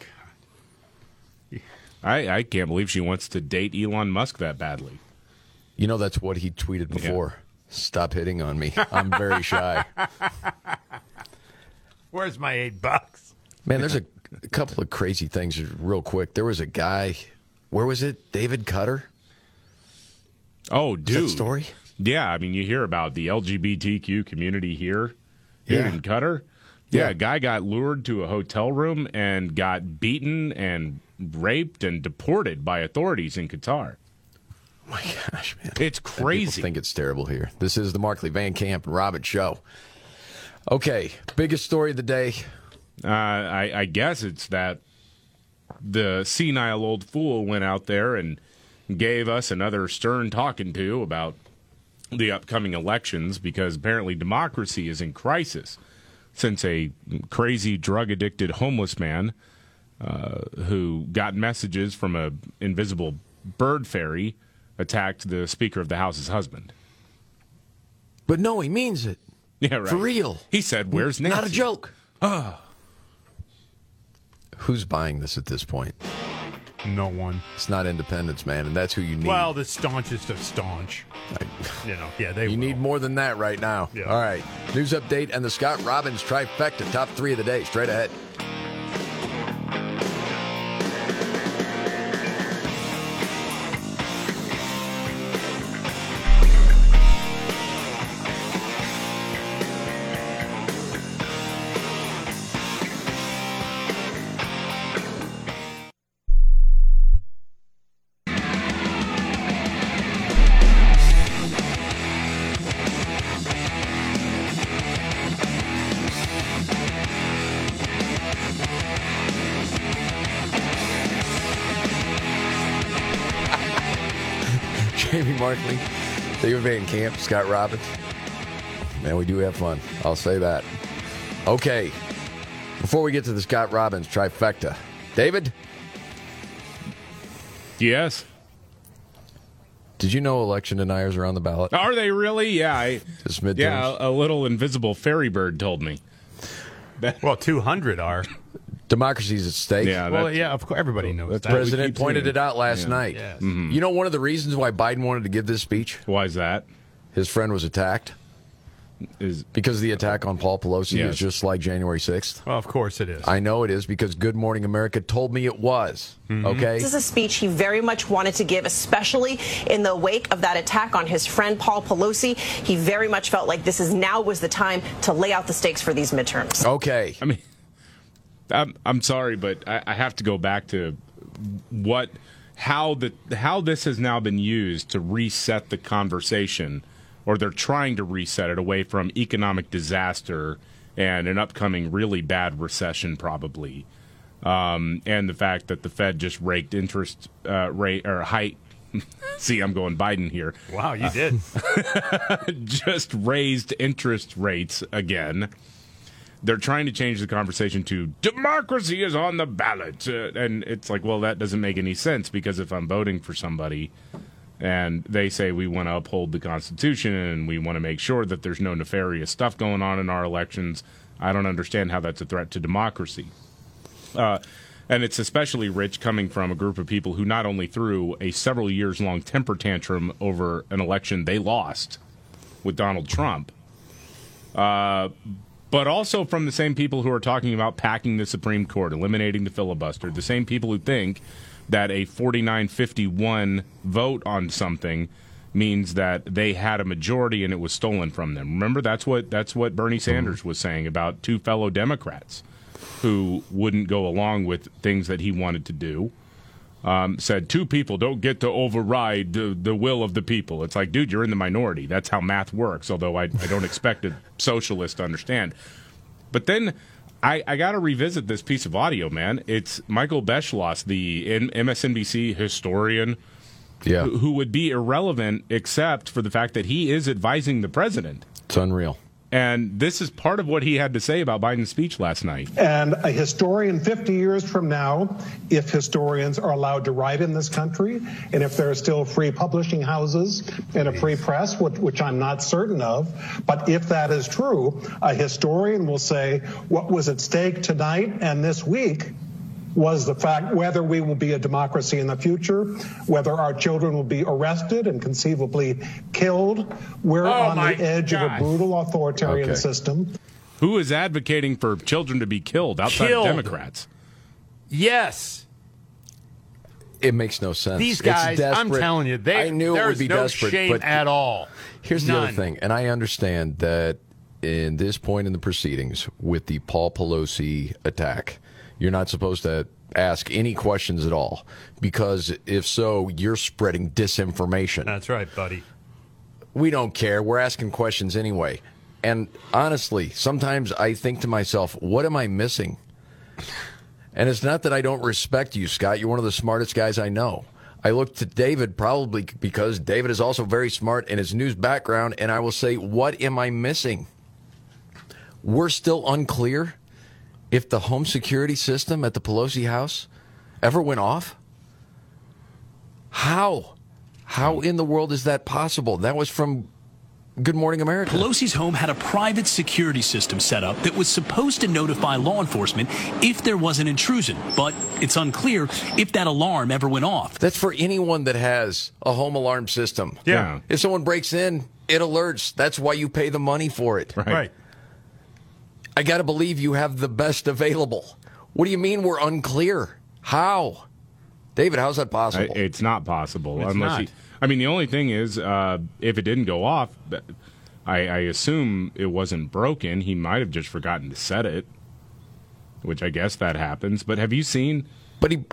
I, I can't believe she wants to date Elon Musk that badly. You know, that's what he tweeted before. Stop hitting on me. I'm very shy. Where's my eight bucks? Man, there's a, a couple of crazy things real quick. There was a guy, where was it? David Cutter? Oh, that dude. story? Yeah, I mean, you hear about the LGBTQ community here, Yeah. in Qatar. Yeah, Yeah. a guy got lured to a hotel room and got beaten and raped and deported by authorities in Qatar. My gosh, man. It's crazy. People think it's terrible here. This is the Markley Van Camp and Robin show. Okay, biggest story of the day. Uh, I, I guess it's that the senile old fool went out there and gave us another stern talking to about the upcoming elections because apparently democracy is in crisis since a crazy drug addicted homeless man uh, who got messages from a invisible bird fairy attacked the Speaker of the House's husband. But no, he means it. Yeah, right. For real. He said, "Where's Nancy?" Not a joke. Ah. Who's buying this at this point? No one. It's not independence, man, and that's who you need. Well, the staunchest of staunch. you know, yeah, they you need more than that right now. Yeah. All right. News update and the Scott Robbins trifecta. Top three of the day. Straight ahead. David Van Camp, Scott Robbins. Man, we do have fun. I'll say that. Okay. Before we get to the Scott Robbins trifecta, David, Yes. did you know election deniers are on the ballot? Are they really? Yeah. I, This midterms? yeah, a, a little invisible fairy bird told me. Well, 200 are. Democracy's at stake. Yeah, Well, yeah, of course, everybody knows The president pointed it out last Yeah. night. Yes. Mm-hmm. You know, one of the reasons why Biden wanted to give this speech? Why is that? His friend was attacked. Is because the attack on Paul Pelosi Yes. is just like January 6th? Well, of course it is. I know it is because Good Morning America told me it was. Mm-hmm. Okay? This is a speech he very much wanted to give, especially in the wake of that attack on his friend Paul Pelosi. He very much felt like this is now was the time to lay out the stakes for these midterms. Okay. I mean, I'm I'm sorry, but I, I have to go back to what how the how this has now been used to reset the conversation, or they're trying to reset it away from economic disaster and an upcoming really bad recession, probably, um, and the fact that the Fed just raked interest uh, rate or height. See, I'm going Biden here. Wow, you did. just raised interest rates again. They're trying to change the conversation to democracy is on the ballot. Uh, and it's like, well, that doesn't make any sense because if I'm voting for somebody and they say we want to uphold the Constitution and we want to make sure that there's no nefarious stuff going on in our elections, I don't understand how that's a threat to democracy. Uh, and it's especially rich coming from a group of people who not only threw a several years long temper tantrum over an election they lost with Donald Trump, Uh, but also from the same people who are talking about packing the Supreme Court, eliminating the filibuster, the same people who think that a 49-51 vote on something means that they had a majority and it was stolen from them. Remember that's what that's what Bernie mm-hmm. Sanders was saying about two fellow Democrats who wouldn't go along with things that he wanted to do. Um, said two people don't get to override the, the will of the people. It's like, dude, you're in the minority. That's how math works. Although I, I don't expect a socialist to understand. But then I, I got to revisit this piece of audio, man. It's Michael Beschloss, the M- MSNBC historian, yeah. who, who would be irrelevant except for the fact that he is advising the president. It's unreal. And this is part of what he had to say about Biden's speech last night. And a historian 50 years from now, if historians are allowed to write in this country, and if there are still free publishing houses and a free press, which, which I'm not certain of, but if that is true, a historian will say what was at stake tonight and this week was the fact whether we will be a democracy in the future, whether our children will be arrested and conceivably killed. We're Oh, on the edge of a brutal authoritarian Okay. system. Who is advocating for children to be killed outside Killed. of Democrats? Yes. It makes no sense. These It's guys, I'm telling you, they- I knew it would be no desperate, shame but at all. Here's the other thing, and I understand that in this point in the proceedings with the Paul Pelosi attack, you're not supposed to ask any questions at all because if so, you're spreading disinformation. That's right, buddy. We don't care. We're asking questions anyway. And honestly, sometimes I think to myself, what am I missing? And it's not that I don't respect you, Scott. You're one of the smartest guys I know. I look to David probably because David is also very smart in his news background, and I will say, what am I missing? We're still unclear if the home security system at the Pelosi house ever went off. How? How in the world is that possible? That was from Good Morning America. Pelosi's home had a private security system set up that was supposed to notify law enforcement if there was an intrusion, but it's unclear if that alarm ever went off. That's for anyone that has a home alarm system. Yeah. If someone breaks in, it alerts. That's why you pay the money for it. Right. Right. I got to believe you have the best available. What do you mean we're unclear? How? David, how's that possible? I- It's not possible It's unless not. he. I mean, the only thing is, uh, if it didn't go off, I, I assume it wasn't broken. He might have just forgotten to set it, which I guess that happens. But have you seen? But he.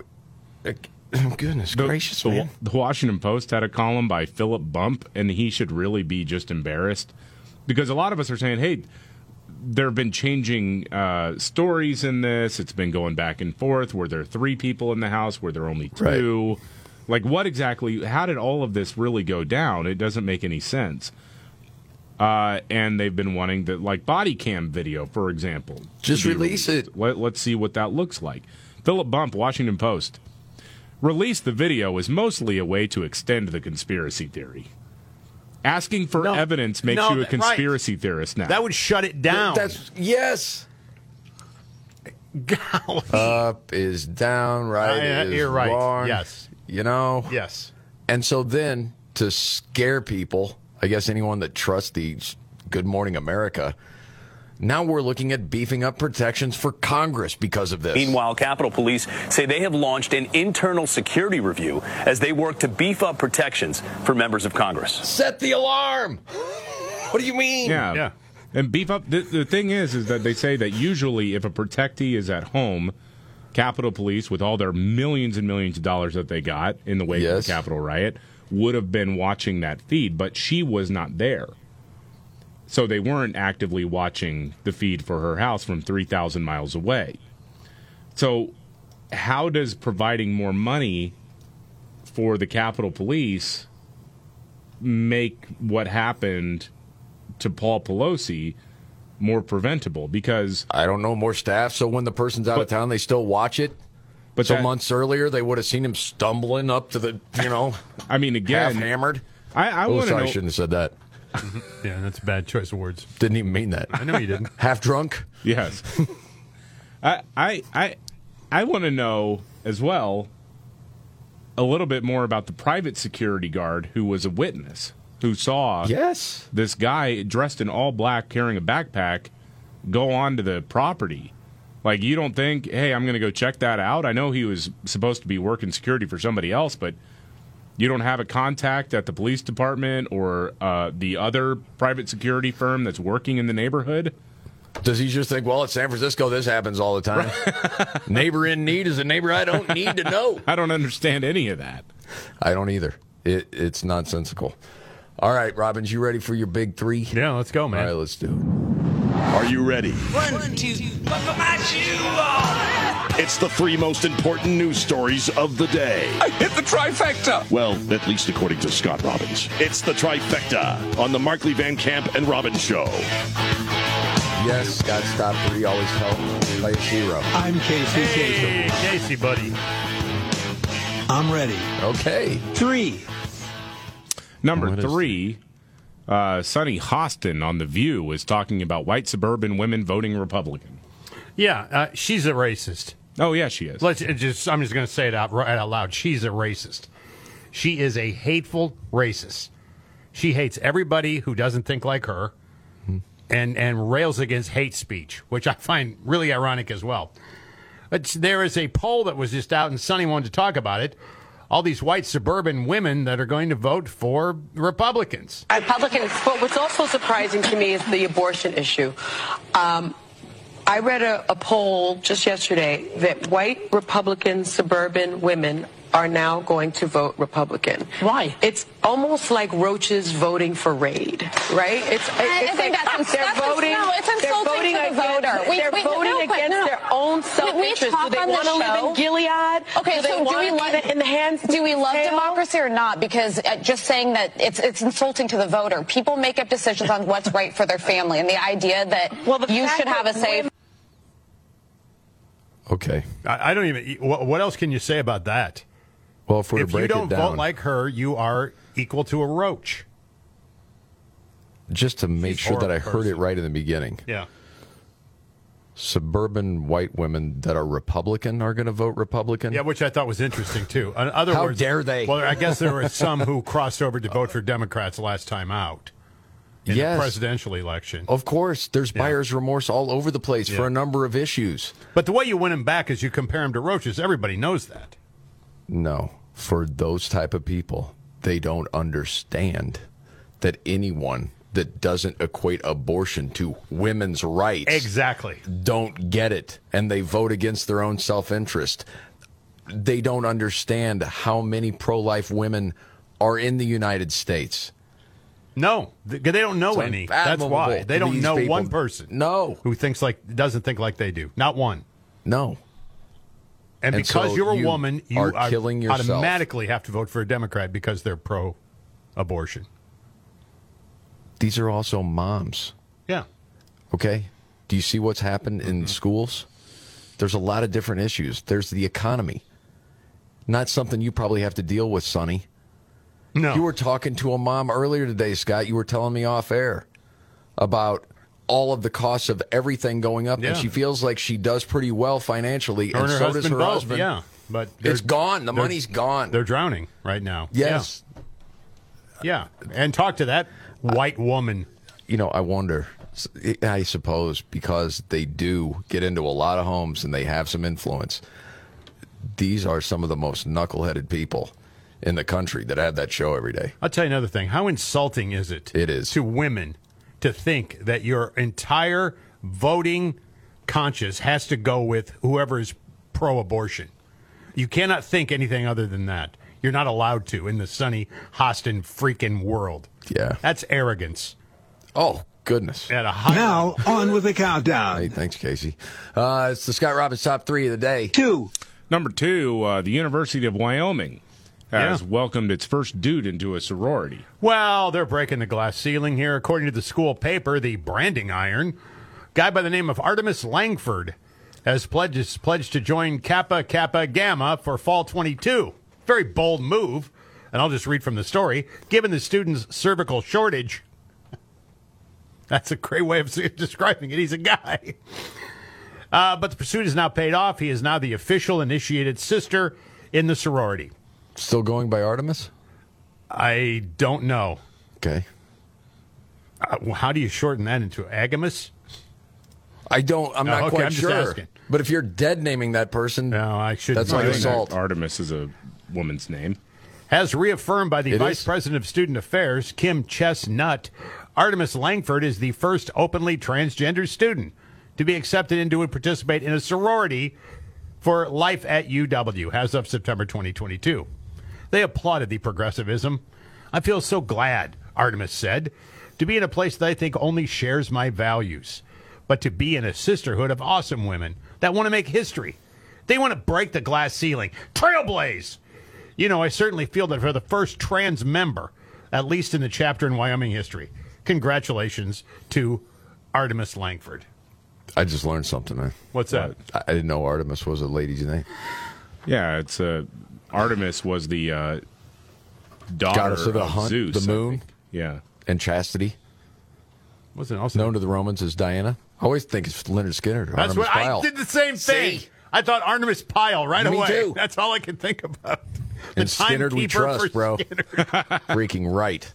Goodness the, gracious, the, man. The Washington Post had a column by Philip Bump, and he should really be just embarrassed because a lot of us are saying, "Hey, there have been changing uh, stories in this. It's been going back and forth. Were there three people in the house? Were there only two? Like, what exactly? How did all of this really go down? It doesn't make any sense. Uh, and they've been wanting the like body cam video, for example. Just release released. Let, let's see what that looks like. Philip Bump, Washington Post. Release the video is mostly a way to extend the conspiracy theory. Asking for evidence makes no, you a that- right. conspiracy theorist now. That would shut it down. That's yes. Up is down, right? Uh, is you're right. wrong. Yes. You know? Yes. And so then to scare people, I guess anyone that trusts the Good Morning America, now we're looking at beefing up protections for Congress because of this. Meanwhile, Capitol Police say they have launched an internal security review as they work to beef up protections for members of Congress. Set the alarm. What do you mean? Yeah. Yeah. And beef up. The, the thing is, is that they say that usually if a protectee is at home, Capitol Police, with all their millions and millions of dollars that they got in the wake of the Capitol riot, would have been watching that feed, but she was not there. So they weren't actively watching the feed for her house from 3,000 miles away. So, how does providing more money for the Capitol Police make what happened to Paul Pelosi more preventable? Because I don't know more staff, so when the person's out of town, they still watch it. But so that- months earlier, they would have seen him stumbling up to the, you know, I mean, again, half hammered. I, I oh, want to sorry, know. I shouldn't have said that. Mm-hmm. yeah, that's a bad choice of words. Didn't even mean that. I know you didn't. half drunk. Yes. I I I I want to know as well a little bit more about the private security guard who was a witness. who saw yes this guy dressed in all black carrying a backpack go onto the property. Like you don't think, hey, I'm going to go check that out. I know he was supposed to be working security for somebody else, but you don't have a contact at the police department or uh, the other private security firm that's working in the neighborhood. Does he just think, well, it's San Francisco, this happens all the time? neighbor in need is a neighbor I don't need to know. I don't understand any of that. I don't either. It, it's nonsensical. All right, Robbins, you ready for your big three? Yeah, let's go, man. All right, let's do it. Are you ready? One, two, buckle my shoe on. It's the three most important news stories of the day. I hit the trifecta. Well, at least according to Scott Robbins. It's the trifecta on the Markley Van Camp and Robbins Show. Yes, Scott top three always help play a hero. I'm Casey Hey, Casey, buddy. I'm ready. Okay. Three. Number What is- three, uh, Sunny Hostin on The View was talking about white suburban women voting Republican. Yeah, uh, she's a racist. Oh yeah, she is. Let's just. I'm just going to say it out right out loud. She's a racist. She is a hateful racist. She hates everybody who doesn't think like her, and and rails against hate speech, which I find really ironic as well. But there is a poll that was just out, and Sunny wanted to talk about it. All these white suburban women that are going to vote for Republicans. Republicans. But what's also surprising to me is the abortion issue. Um, I read a, a poll just yesterday that white Republican suburban women are now going to vote Republican. Why? It's almost like roaches voting for raid, right? It's, I think like that's they're that's voting. no, it's they're insulting voting to the against, voter. We- they're we- voting no, against no. their own We- we self-interest. talk do they want to live in Gilead? Okay, do they so do we love in the hands? Do we love tail? democracy or not? Because uh, just saying that it's it's insulting to the voter. People make up decisions on what's right for their family, and the idea that well, you should have a say. Okay. I, I don't even. What, what else can you say about that? Well, if we're to if break you don't it down, vote like her, you are equal to a roach. just to make She's sure that I horrible heard it right in the beginning, Yeah. suburban white women that are Republican are going to vote Republican. Yeah, which I thought was interesting too. In other How words, dare they? Well, I guess there were some who crossed over to vote for Democrats last time out in Yes. the presidential election. Of course, there's buyer's remorse all over the place for a number of issues. But the way you win them back is you compare them to roaches. Everybody knows that. No, for those type of people, they don't understand that anyone that doesn't equate abortion to women's rights Exactly. don't get it and they vote against their own self-interest. They don't understand how many pro-life women are in the United States. No, th- they don't know any. That's why they don't know people. one person. No, who thinks like doesn't think like they do. Not one. No. And, And because so you're a you woman, you are killing yourself. automatically have to vote for a Democrat because they're pro-abortion. These are also moms. Yeah. Okay. Do you see what's happened Mm-hmm. in schools? There's a lot of different issues. There's the economy. Not something you probably have to deal with, Sunny. No. You were talking to a mom earlier today, Scott. You were telling me off air about all of the costs of everything going up, Yeah. and she feels like she does pretty well financially, Her and and so does her both, husband. yeah. But it's gone. The money's gone. They're drowning right now. Yes. Yeah. And talk to that white woman. you know, I wonder. I suppose because they do get into a lot of homes and they have some influence. These are some of the most knuckleheaded people in the country that have that show every day. I'll tell you another thing. How insulting is it? It is. To women to think that your entire voting conscience has to go with whoever is pro abortion. You cannot think anything other than that. You're not allowed to in the Sunny Hostin freaking world. Yeah. That's arrogance. Oh, goodness. At a high Now, on with the countdown. Hey, thanks, Casey. Uh, it's the Scott Robbins top three of the day. Two. Number two, uh, the University of Wyoming has Yeah. welcomed its first dude into a sorority. Well, they're breaking the glass ceiling here. According to the school paper, the branding iron, guy by the name of Artemis Langford has pledged, pledged to join Kappa Kappa Gamma for fall 22. Very bold move. And I'll just read from the story. Given the students' cervical shortage, that's a great way of describing it. He's a guy. Uh, but the pursuit is now paid off. He is now the official initiated sister in the sorority. Still going by Artemis? I don't know. Okay. Uh, how do you shorten that into Agamus? I don't. I'm Oh, not okay, quite I'm sure. asking. But if you're dead naming that person, no, I should. That's I like think assault. Artemis is a woman's name. As reaffirmed by the It Vice is? President of Student Affairs, Kim Chestnut, Artemis Langford is the first openly transgender student to be accepted into and participate in a sorority for life at UW as of September 2022. They applauded the progressivism. I feel so glad, Artemis said, to be in a place that I think only shares my values, but to be in a sisterhood of awesome women that want to make history. They want to break the glass ceiling, trailblaze. You know, I certainly feel that for the first trans member, at least in the chapter in Wyoming history. Congratulations to Artemis Langford. I just learned something. Man. What's that? I I didn't know Artemis was a lady's name. Yeah, it's uh, Artemis was the uh, daughter Goddess of the hunt, Zeus. the moon. Yeah. and chastity. Wasn't also known to the Romans as Diana. I always think it's Lynyrd Skynyrd. That's Artimus what Pyle. I did the same thing. See? I thought Artimus Pyle right Me away. too. That's all I could think about. The And Skynyrd we trust, bro. Skinner. Freaking right.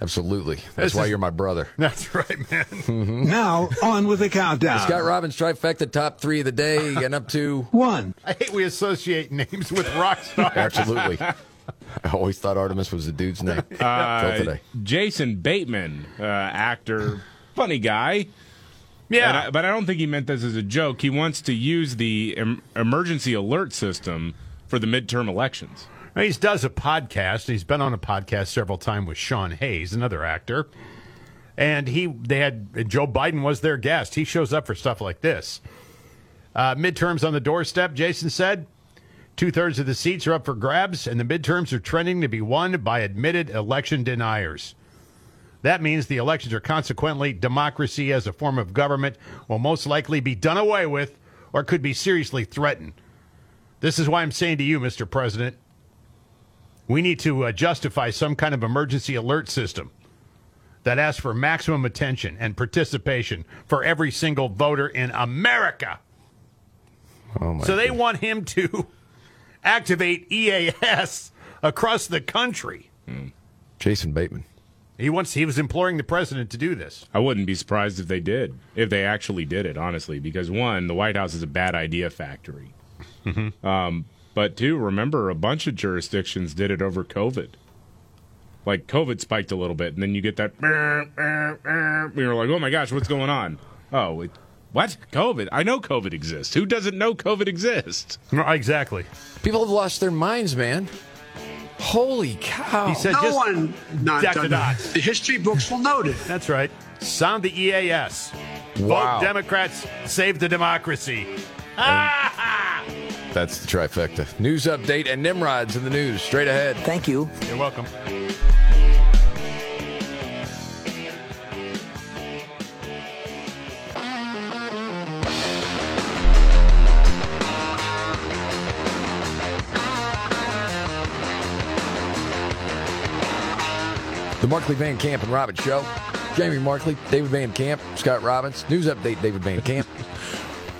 Absolutely. That's This why is- you're my brother. That's right, man. Now, on with the countdown. Scott Robbins trifecta top three of the day and up to One. I hate we associate names with rock stars. absolutely. I always thought Artemis was the dude's name. Uh, today. Jason Bateman, uh, actor, funny guy. Yeah. I- but I don't think he meant this as a joke. He wants to use the em- emergency alert system for the midterm elections. He does a podcast. He's been on a podcast several times with Sean Hayes, another actor. And he, they had Joe Biden was their guest. He shows up for stuff like this. Uh, midterms on the doorstep. Jason said, two thirds of the seats are up for grabs, and the midterms are trending to be won by admitted election deniers. That means the elections are consequently democracy as a form of government will most likely be done away with or could be seriously threatened. This is why I'm saying to you, Mr. President, we need to uh, justify some kind of emergency alert system that asks for maximum attention and participation for every single voter in America. Oh my so they want him to activate EAS across the country. Jason Bateman. He wants he was imploring the president to do this. I wouldn't be surprised if they did, if they actually did it, honestly, because one, the White House is a bad idea factory. Um, but two, remember, a bunch of jurisdictions did it over COVID. Like COVID spiked a little bit, and then you get that. We were like, oh my gosh, what's going on? Oh, it, what? COVID? I know COVID exists. Who doesn't know COVID exists? Exactly. People have lost their minds, man. Holy cow. He said no just one not deck done the that. The history books will note it. That's right. Sound the EAS. Wow. Vote Democrats, save the democracy. That's the trifecta. News update and Nimrod's in the news. Straight ahead. Thank you. You're welcome. The Markley Van Camp and Robbins Show. Jamie Markley, David Van Camp, Scott Robbins. News update, David Van Camp.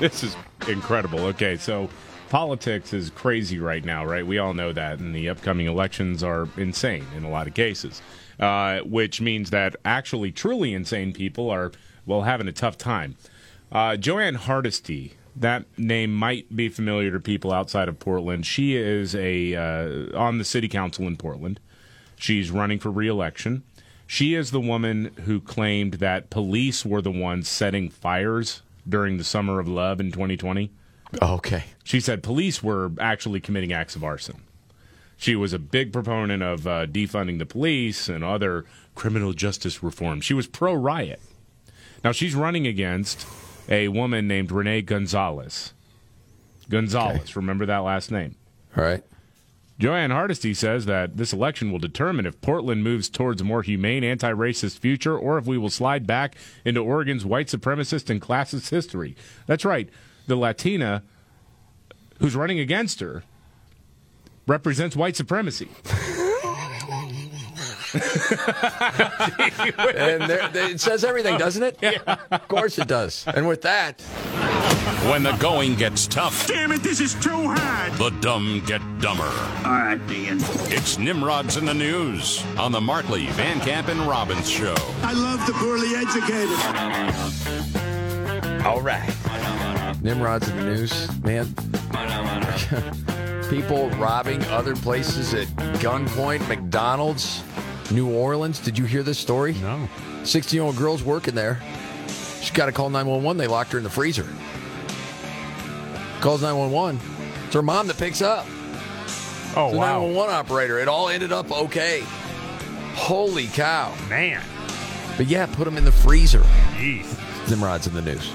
This is incredible. Okay, so politics is crazy right now, right? We all know that, and the upcoming elections are insane in a lot of cases, uh, which means that actually truly insane people are, well, having a tough time. Uh, Jo Ann Hardesty, that name might be familiar to people outside of Portland. She is a uh, on the city council in Portland. She's running for reelection. She is the woman who claimed that police were the ones setting fires during the summer of love in 2020. Okay. She said police were actually committing acts of arson. She was a big proponent of uh, defunding the police and other criminal justice reform. She was pro riot. Now she's running against a woman named Renee Gonzalez. Gonzalez, remember that last name? All right. Jo Ann Hardesty says that this election will determine if Portland moves towards a more humane, anti racist future or if we will slide back into Oregon's white supremacist and classist history. That's right. The Latina who's running against her represents white supremacy. and there, there- it says everything, doesn't it? Yeah. Of course it does. And with that, When the going gets tough, Damn it, this is too hard. the dumb get dumber. All right, Ian. It's Nimrods in the News on the Markley, Van Camp, and Robbins Show. I love the poorly educated. All right. Nimrod's in the news, man. People robbing other places at gunpoint, McDonald's, New Orleans. Did you hear this story? No. 16 year old girl's working there. She's got to call 911. They locked her in the freezer. Calls 911. It's her mom that picks up. Oh, the wow. 911 operator. It all ended up okay. Holy cow. Man. But yeah, put them in the freezer. Jeez. Nimrod's in the news.